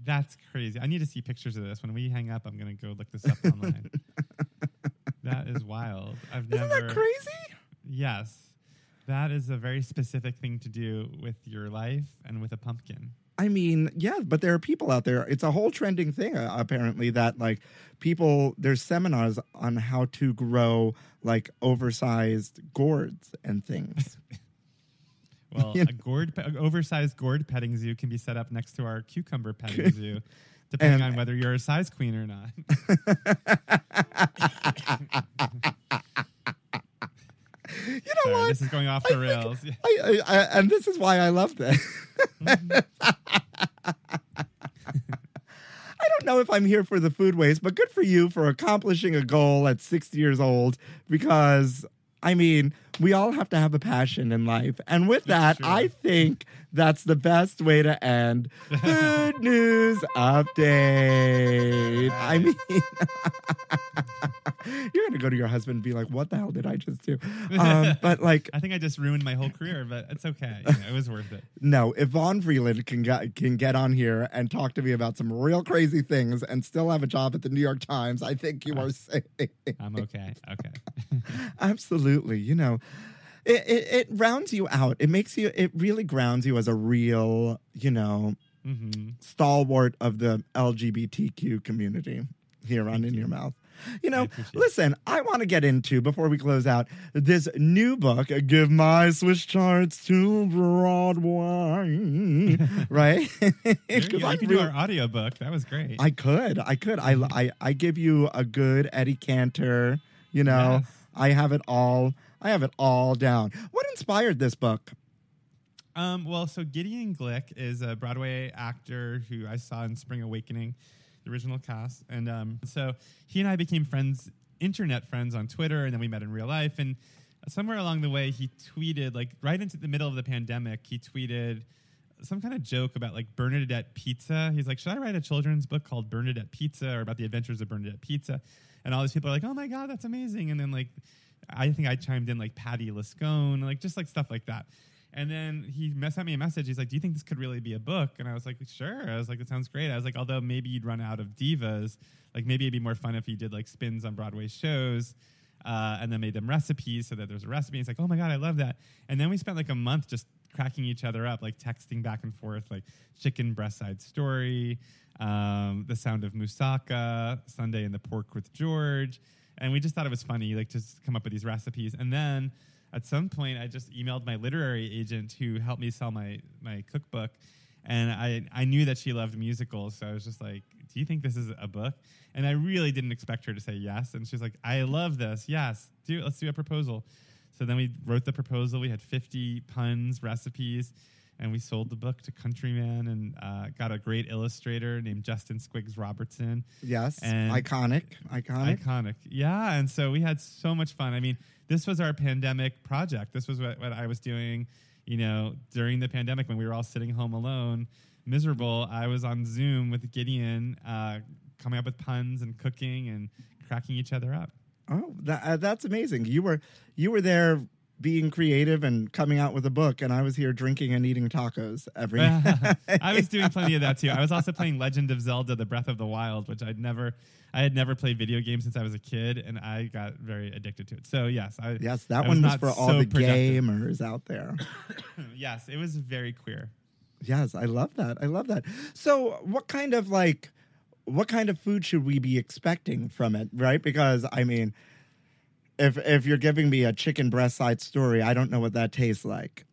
That's crazy. I need to see pictures of this. When we hang up, I'm going to go look this up online. that is wild. I've
Isn't
never.
that crazy?
Yes. That is a very specific thing to do with your life and with a pumpkin.
I mean, yeah, but there are people out there. It's a whole trending thing, uh, apparently, that like people, there's seminars on how to grow like oversized gourds and things.
Well,
You
a gourd, an oversized gourd petting zoo can be set up next to our cucumber petting zoo, depending
And-
on whether you're a size queen or not.
you know
Sorry,
what?
this is going off the
think-
rails.
I, I, I, and this is why I love this. I don't know if I'm here for the food waste, but good for you for accomplishing a goal at 60 years old because, I mean, we all have to have a passion in life. And with that,
true.
I think that's the best way to end Food News Update. I mean, you're going to go to your husband and be like, what the hell did I just do? Um, but like,
I think I just ruined my whole career, but it's okay. You know, it was worth it.
no, if Vaughn Freeland can get can get on here and talk to me about some real crazy things and still have a job at the New York Times, I think you are safe.
I'm okay. Okay.
Absolutely, you know, it, it it rounds you out. It makes you. It really grounds you as a real, you know,
hmm
stalwart of the LGBTQ community here on In Your Mouth. You know,
it.
listen, I want to get into before we close out this new book, Give My Swiss Chards to Broadway. right?
You,
'Cause
you
I'm
can
real-
do our audiobook. That was great.
I could. I could. I, I I give you a good Eddie Cantor, you know.
Yes.
I have it all. I have it all down. What inspired this book?
Um, well, so Gideon Glick is a Broadway actor who I saw in Spring Awakening, the original cast, and um, so he and I became friends, internet friends on Twitter, and then we met in real life. And somewhere along the way, he tweeted, like right into the middle of the pandemic, he tweeted some kind of joke about like Bernadette Pizza. He's like, "Should I write a children's book called Bernadette Pizza or about the adventures of Bernadette Pizza?" And all these people are like, "Oh my god, that's amazing!" And then like, I think I chimed in like Patty Lascone, like just like stuff like that. And then he sent me a message. He's like, "Do you think this could really be a book?" And I was like, "Sure." I was like, "That sounds great." I was like, "Although maybe you'd run out of divas. Like maybe it'd be more fun if you did like spins on Broadway shows." Uh, and then made them recipes so that there's a recipe. It's like, oh my god, I love that. And then we spent like a month just cracking each other up, like texting back and forth, like chicken breast side story, um, the sound of moussaka, Sunday in the pork with George, and we just thought it was funny, like just come up with these recipes, and then. At some point, I just emailed my literary agent who helped me sell my my cookbook, and I I knew that she loved musicals, so I was just like, "Do you think this is a book?" And I really didn't expect her to say yes, and she's like, "I love this. Yes, do let's do a proposal." So then we wrote the proposal. We had 50 puns, recipes, and we sold the book to Countryman and uh, got a great illustrator named Justin Squigs Robertson.
Yes,
And-
iconic, iconic.
Iconic. Yeah. And so we had so much fun. I mean, this was our pandemic project. This was what, what I was doing, you know, during the pandemic when we were all sitting home alone, miserable. I was on Zoom with Gideon, uh, coming up with puns and cooking and cracking each other up.
Oh, that, uh, that's amazing. You were you were there being creative and coming out with a book, and I was here drinking and eating tacos every.
I was doing plenty of that too. I was also playing Legend of Zelda: The Breath of the Wild, which I'd never, I had never played video games since I was a kid, and I got very addicted to it. So yes, I,
yes, that
I
one was
not
for all
so
the
productive.
gamers out there.
yes, it was very queer.
Yes, I love that. I love that. So, what kind of like, what kind of food should we be expecting from it? Right? Because I mean, if if you're giving me a chicken breast side story, I don't know what that tastes like.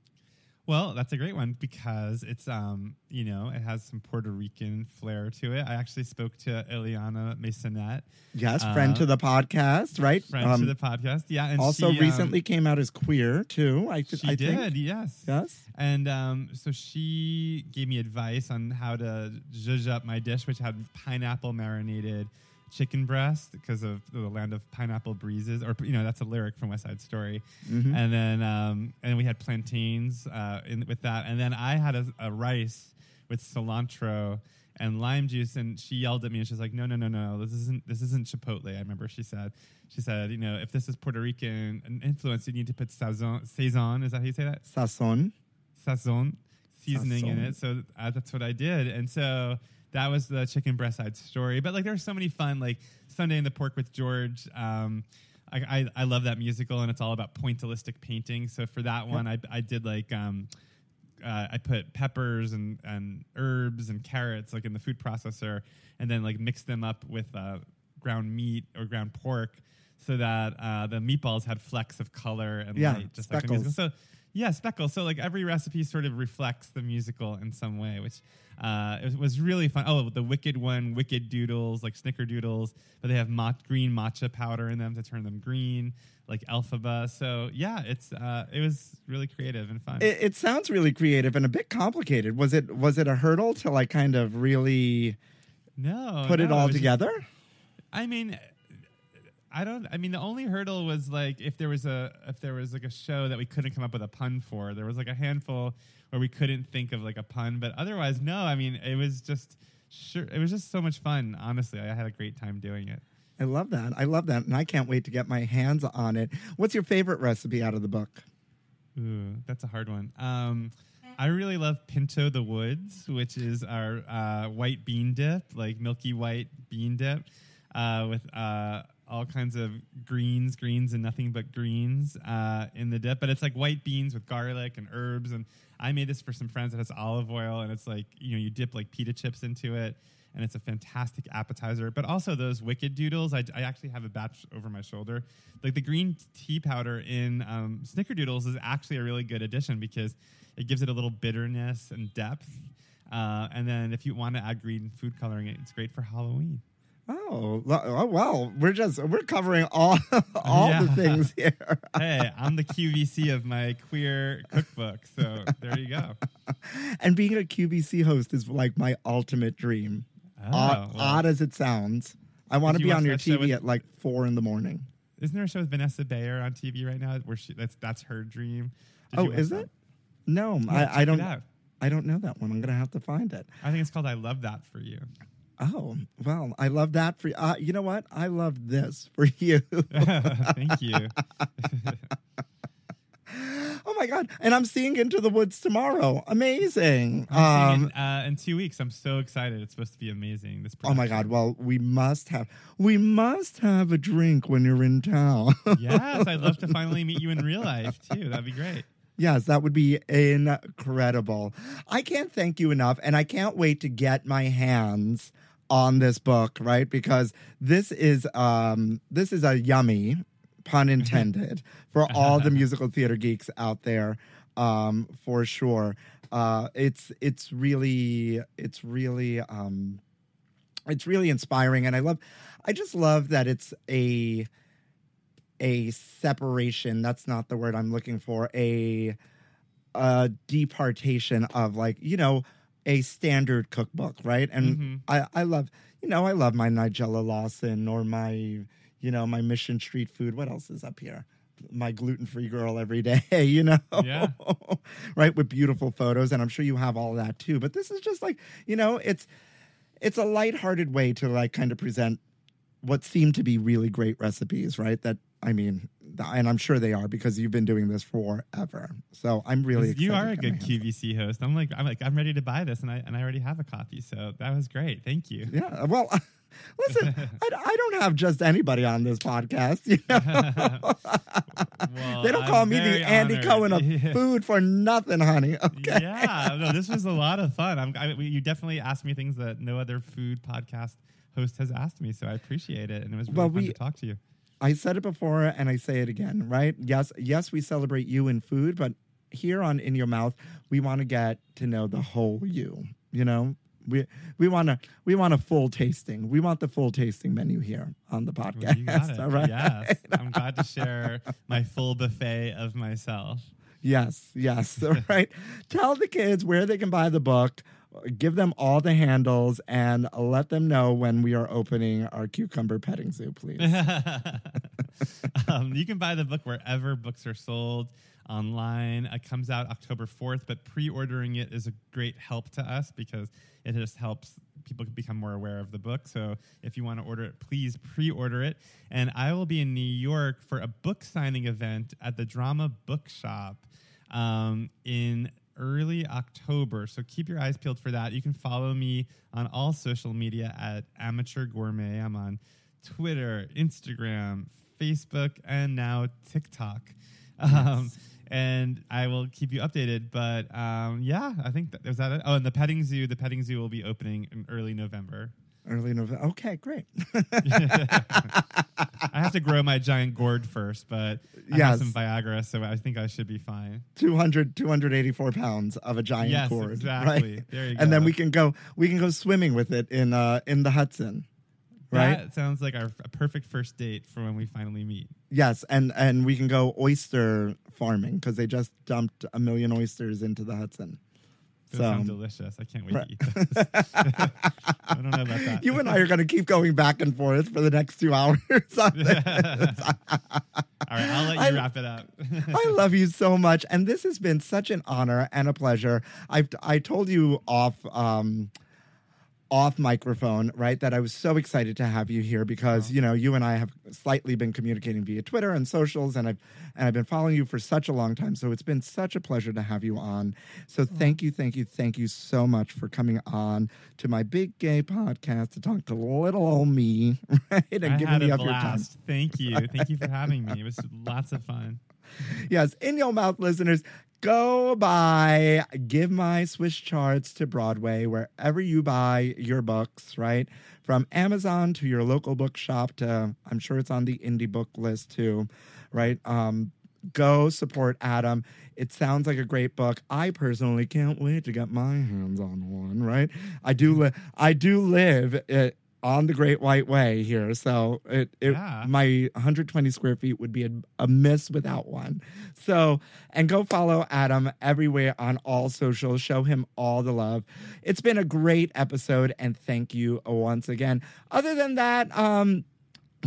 Well, that's a great one because it's um, you know, it has some Puerto Rican flair to it. I actually spoke to Illyanna Maisonet,
Yes, friend
Uh,
to the podcast, right?
friend
Um,
to the podcast. Yeah, and
also
she, um,
recently came out as queer too. I, th-
she
I
did,
think.
yes.
Yes.
And um, so she gave me advice on how to zhuzh up my dish, which had pineapple marinated chicken breast because of the land of pineapple breezes, or you know that's a lyric from West Side Story.
Mm-hmm.
And then um, and we had plantains uh, in, with that, and then I had a, a rice with cilantro and lime juice, and she yelled at me and she's like, "No, no, no, no, this isn't this isn't chipotle." I remember she said. She said, "You know, if this is Puerto Rican influence, you need to put sazon. Sazon is that how you say that?
Sazon.
sazon seasoning in it. So uh, that's what I did, and so that was the chicken breast side story. But like, there's so many fun like Sunday in the Pork with George. Um, I, I I love that musical, and it's all about pointillistic painting. So for that one, I I did like. Um, uh, I put peppers and, and herbs and carrots like in the food processor, and then like mix them up with uh, ground meat or ground pork, so that uh, the meatballs had flecks of color and
Yeah,
light, just like the
speckles.
musical. So yeah, speckle. So like every recipe sort of reflects the musical in some way, which uh, it was really fun. Oh, the wicked one, wicked doodles, like snickerdoodles, but they have green matcha powder in them to turn them green, like Elphaba. So yeah, it's uh, it was really creative and fun.
It, it sounds really creative and a bit complicated. Was it was it a hurdle to like kind of really
no,
put it
no,
all
was just-
together?
I mean, I don't. I mean, the only hurdle was like if there was a if there was like a show that we couldn't come up with a pun for. There was like a handful where we couldn't think of like a pun, but otherwise, no. I mean, it was just sure. It was just so much fun. Honestly, I had a great time doing it.
I love that. I love that, and I can't wait to get my hands on it. What's your favorite recipe out of the book?
Ooh, that's a hard one. Um, I really love Pinto the Woods, which is our uh, white bean dip, like milky white bean dip, uh, with uh, all kinds of greens, greens, and nothing but greens uh, in the dip. But it's like white beans with garlic and herbs. And I made this for some friends that has olive oil, and it's like you know you dip like pita chips into it. And it's a fantastic appetizer, but also those wicked doodles. I, I actually have a batch over my shoulder. Like the green tea powder in um, Snickerdoodles is actually a really good addition because it gives it a little bitterness and depth. Uh, and then if you want to add green food coloring, it's great for Halloween.
Oh, oh well, we're just we're covering all all the things here.
hey, I'm the QVC of my queer cookbook, so there you go.
and being a QVC host is like my ultimate dream.
Oh,
odd,
well,
odd as it sounds, I want to be on your TV
with-
at like four in the morning.
Isn't there a show with Vanessa Bayer on TV right now where she that's that's her dream? Did
oh, is
that?
it? No,
Yeah,
I, I don't. I don't know that one. I'm gonna have to find it.
I think it's called "I Love That for You."
Oh well, I love that for you. uh, you. Know what? I love this for you.
Thank you.
oh my god! And I'm seeing Into the Woods tomorrow. Amazing. Um,
it, uh, in two weeks. I'm so excited. It's supposed to be amazing. This.
oh my god! Well, we must have we must have a drink when you're in town.
yes, I'd love to finally meet you in real life too. That'd be great.
Yes, that would be incredible. I can't thank you enough, and I can't wait to get my hands on this book, right? Because this is um this is a yummy, pun intended, for all the musical theater geeks out there, um, for sure. Uh it's it's really it's really um it's really inspiring and I love I just love that it's a a separation that's not the word i'm looking for a a departation of like you know a standard cookbook right and
Mhm.
i i love you know i love my nigella lawson or my you know my mission street food what else is up here my gluten-free girl every day you know
Yeah.
right with beautiful photos and i'm sure you have all that too but this is just like you know it's it's a lighthearted way to like kind of present what seem to be really great recipes, right? That I mean, and I'm sure they are because you've been doing this forever. So I'm really excited.
you are a good QVC host. I'm like, I'm like, I'm ready to buy this, and I and I already have a copy. So that was great. Thank you.
Yeah. Well, listen, I, I don't have just anybody on this podcast. You know,
Well,
they don't
I'm
call me the Andy
honored.
Cohen of
Yeah.
food for nothing, honey. Okay.
Yeah, no, this was a lot of fun. I'm, I, you definitely asked me things that no other food podcast host has asked me, so I appreciate it, and it was really
Well,
fun
we-
to talk to you.
I said it before and I say it again, right? Yes, yes, we celebrate you in food, but here on In Your Mouth, we want to get to know the whole you. You know, we we want to we want a full tasting. We want the full tasting menu here on the podcast.
you got it.
All right.
Yes, I'm glad to share my full buffet of myself.
Yes, yes. All right. Tell the kids where they can buy the book. Give them all the handles and let them know when we are opening our cucumber petting zoo, please.
um, you can buy the book wherever books are sold online. It comes out October 4th, but pre ordering it is a great help to us because it just helps people become more aware of the book. So if you want to order it, please pre order it. And I will be in New York for a book signing event at the Drama Bookshop um, in early October. So keep your eyes peeled for that. You can follow me on all social media at Amateur Gourmet. I'm on Twitter, Instagram, Facebook, and now TikTok. Um, and I will keep you updated. But um, yeah, I think that was that. It? Oh, and the petting zoo. The petting zoo will be opening in early November.
Early November. Okay, great.
I have to grow my giant gourd first, but I
Yes.
have some Viagra, so I think I should be fine.
200 284 pounds of a giant gourd.
Yes,
cord
exactly.
right
There you go.
and then we can go we can go swimming with it in uh in the hudson right
That sounds like our a perfect first date for when we finally meet.
yes and and we can go oyster farming because they just dumped a million oysters into the hudson
Those
so
sound delicious. I can't wait
Right.
to eat those. I don't know about that.
you and i are going to keep going back and forth for the next two hours on this.
All right, I'll let you
I-
wrap it up.
I love you so much, and this has been such an honor and a pleasure. I've I told you off um, off microphone, right, that I was so excited to have you here because you know you and I have slightly been communicating via Twitter and socials, and I've and I've been following you for such a long time. So it's been such a pleasure to have you on. So thank you, thank you, thank you so much for coming on to my big gay podcast to talk to little old me, right, and
I
giving me
a
up your time.
Thank you. Thank you for having me. It was lots of fun.
yes, in your mouth, listeners. Go buy Give My Swiss Chards to Broadway, wherever you buy your books, right? From Amazon to your local bookshop to, I'm sure it's on the indie book list too, right? Um, go support Adam. It sounds like a great book. I personally can't wait to get my hands on one, right? I do, li- I do live uh, on the Great White Way here, so it, it
Yeah.
my 120 square feet would be a, a miss without one. So, and go follow Adam everywhere on all socials. Show him all the love. It's been a great episode, and thank you once again. Other than that, um,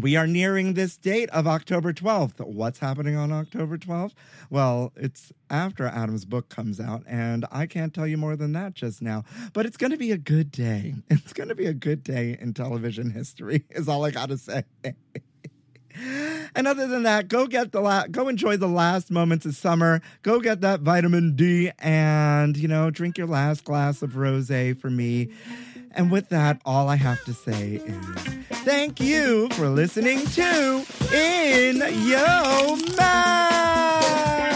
we are nearing this date of October 12th. What's happening on October 12th? Well, it's after Adam's book comes out, and I can't tell you more than that just now. But it's going to be a good day. It's going to be a good day in television history, is all I got to say. And other than that, go get the la- go enjoy the last moments of summer. Go get that vitamin D, and you know, drink your last glass of rosé for me. And with that, all I have to say is thank you for listening to In Yo Mouth.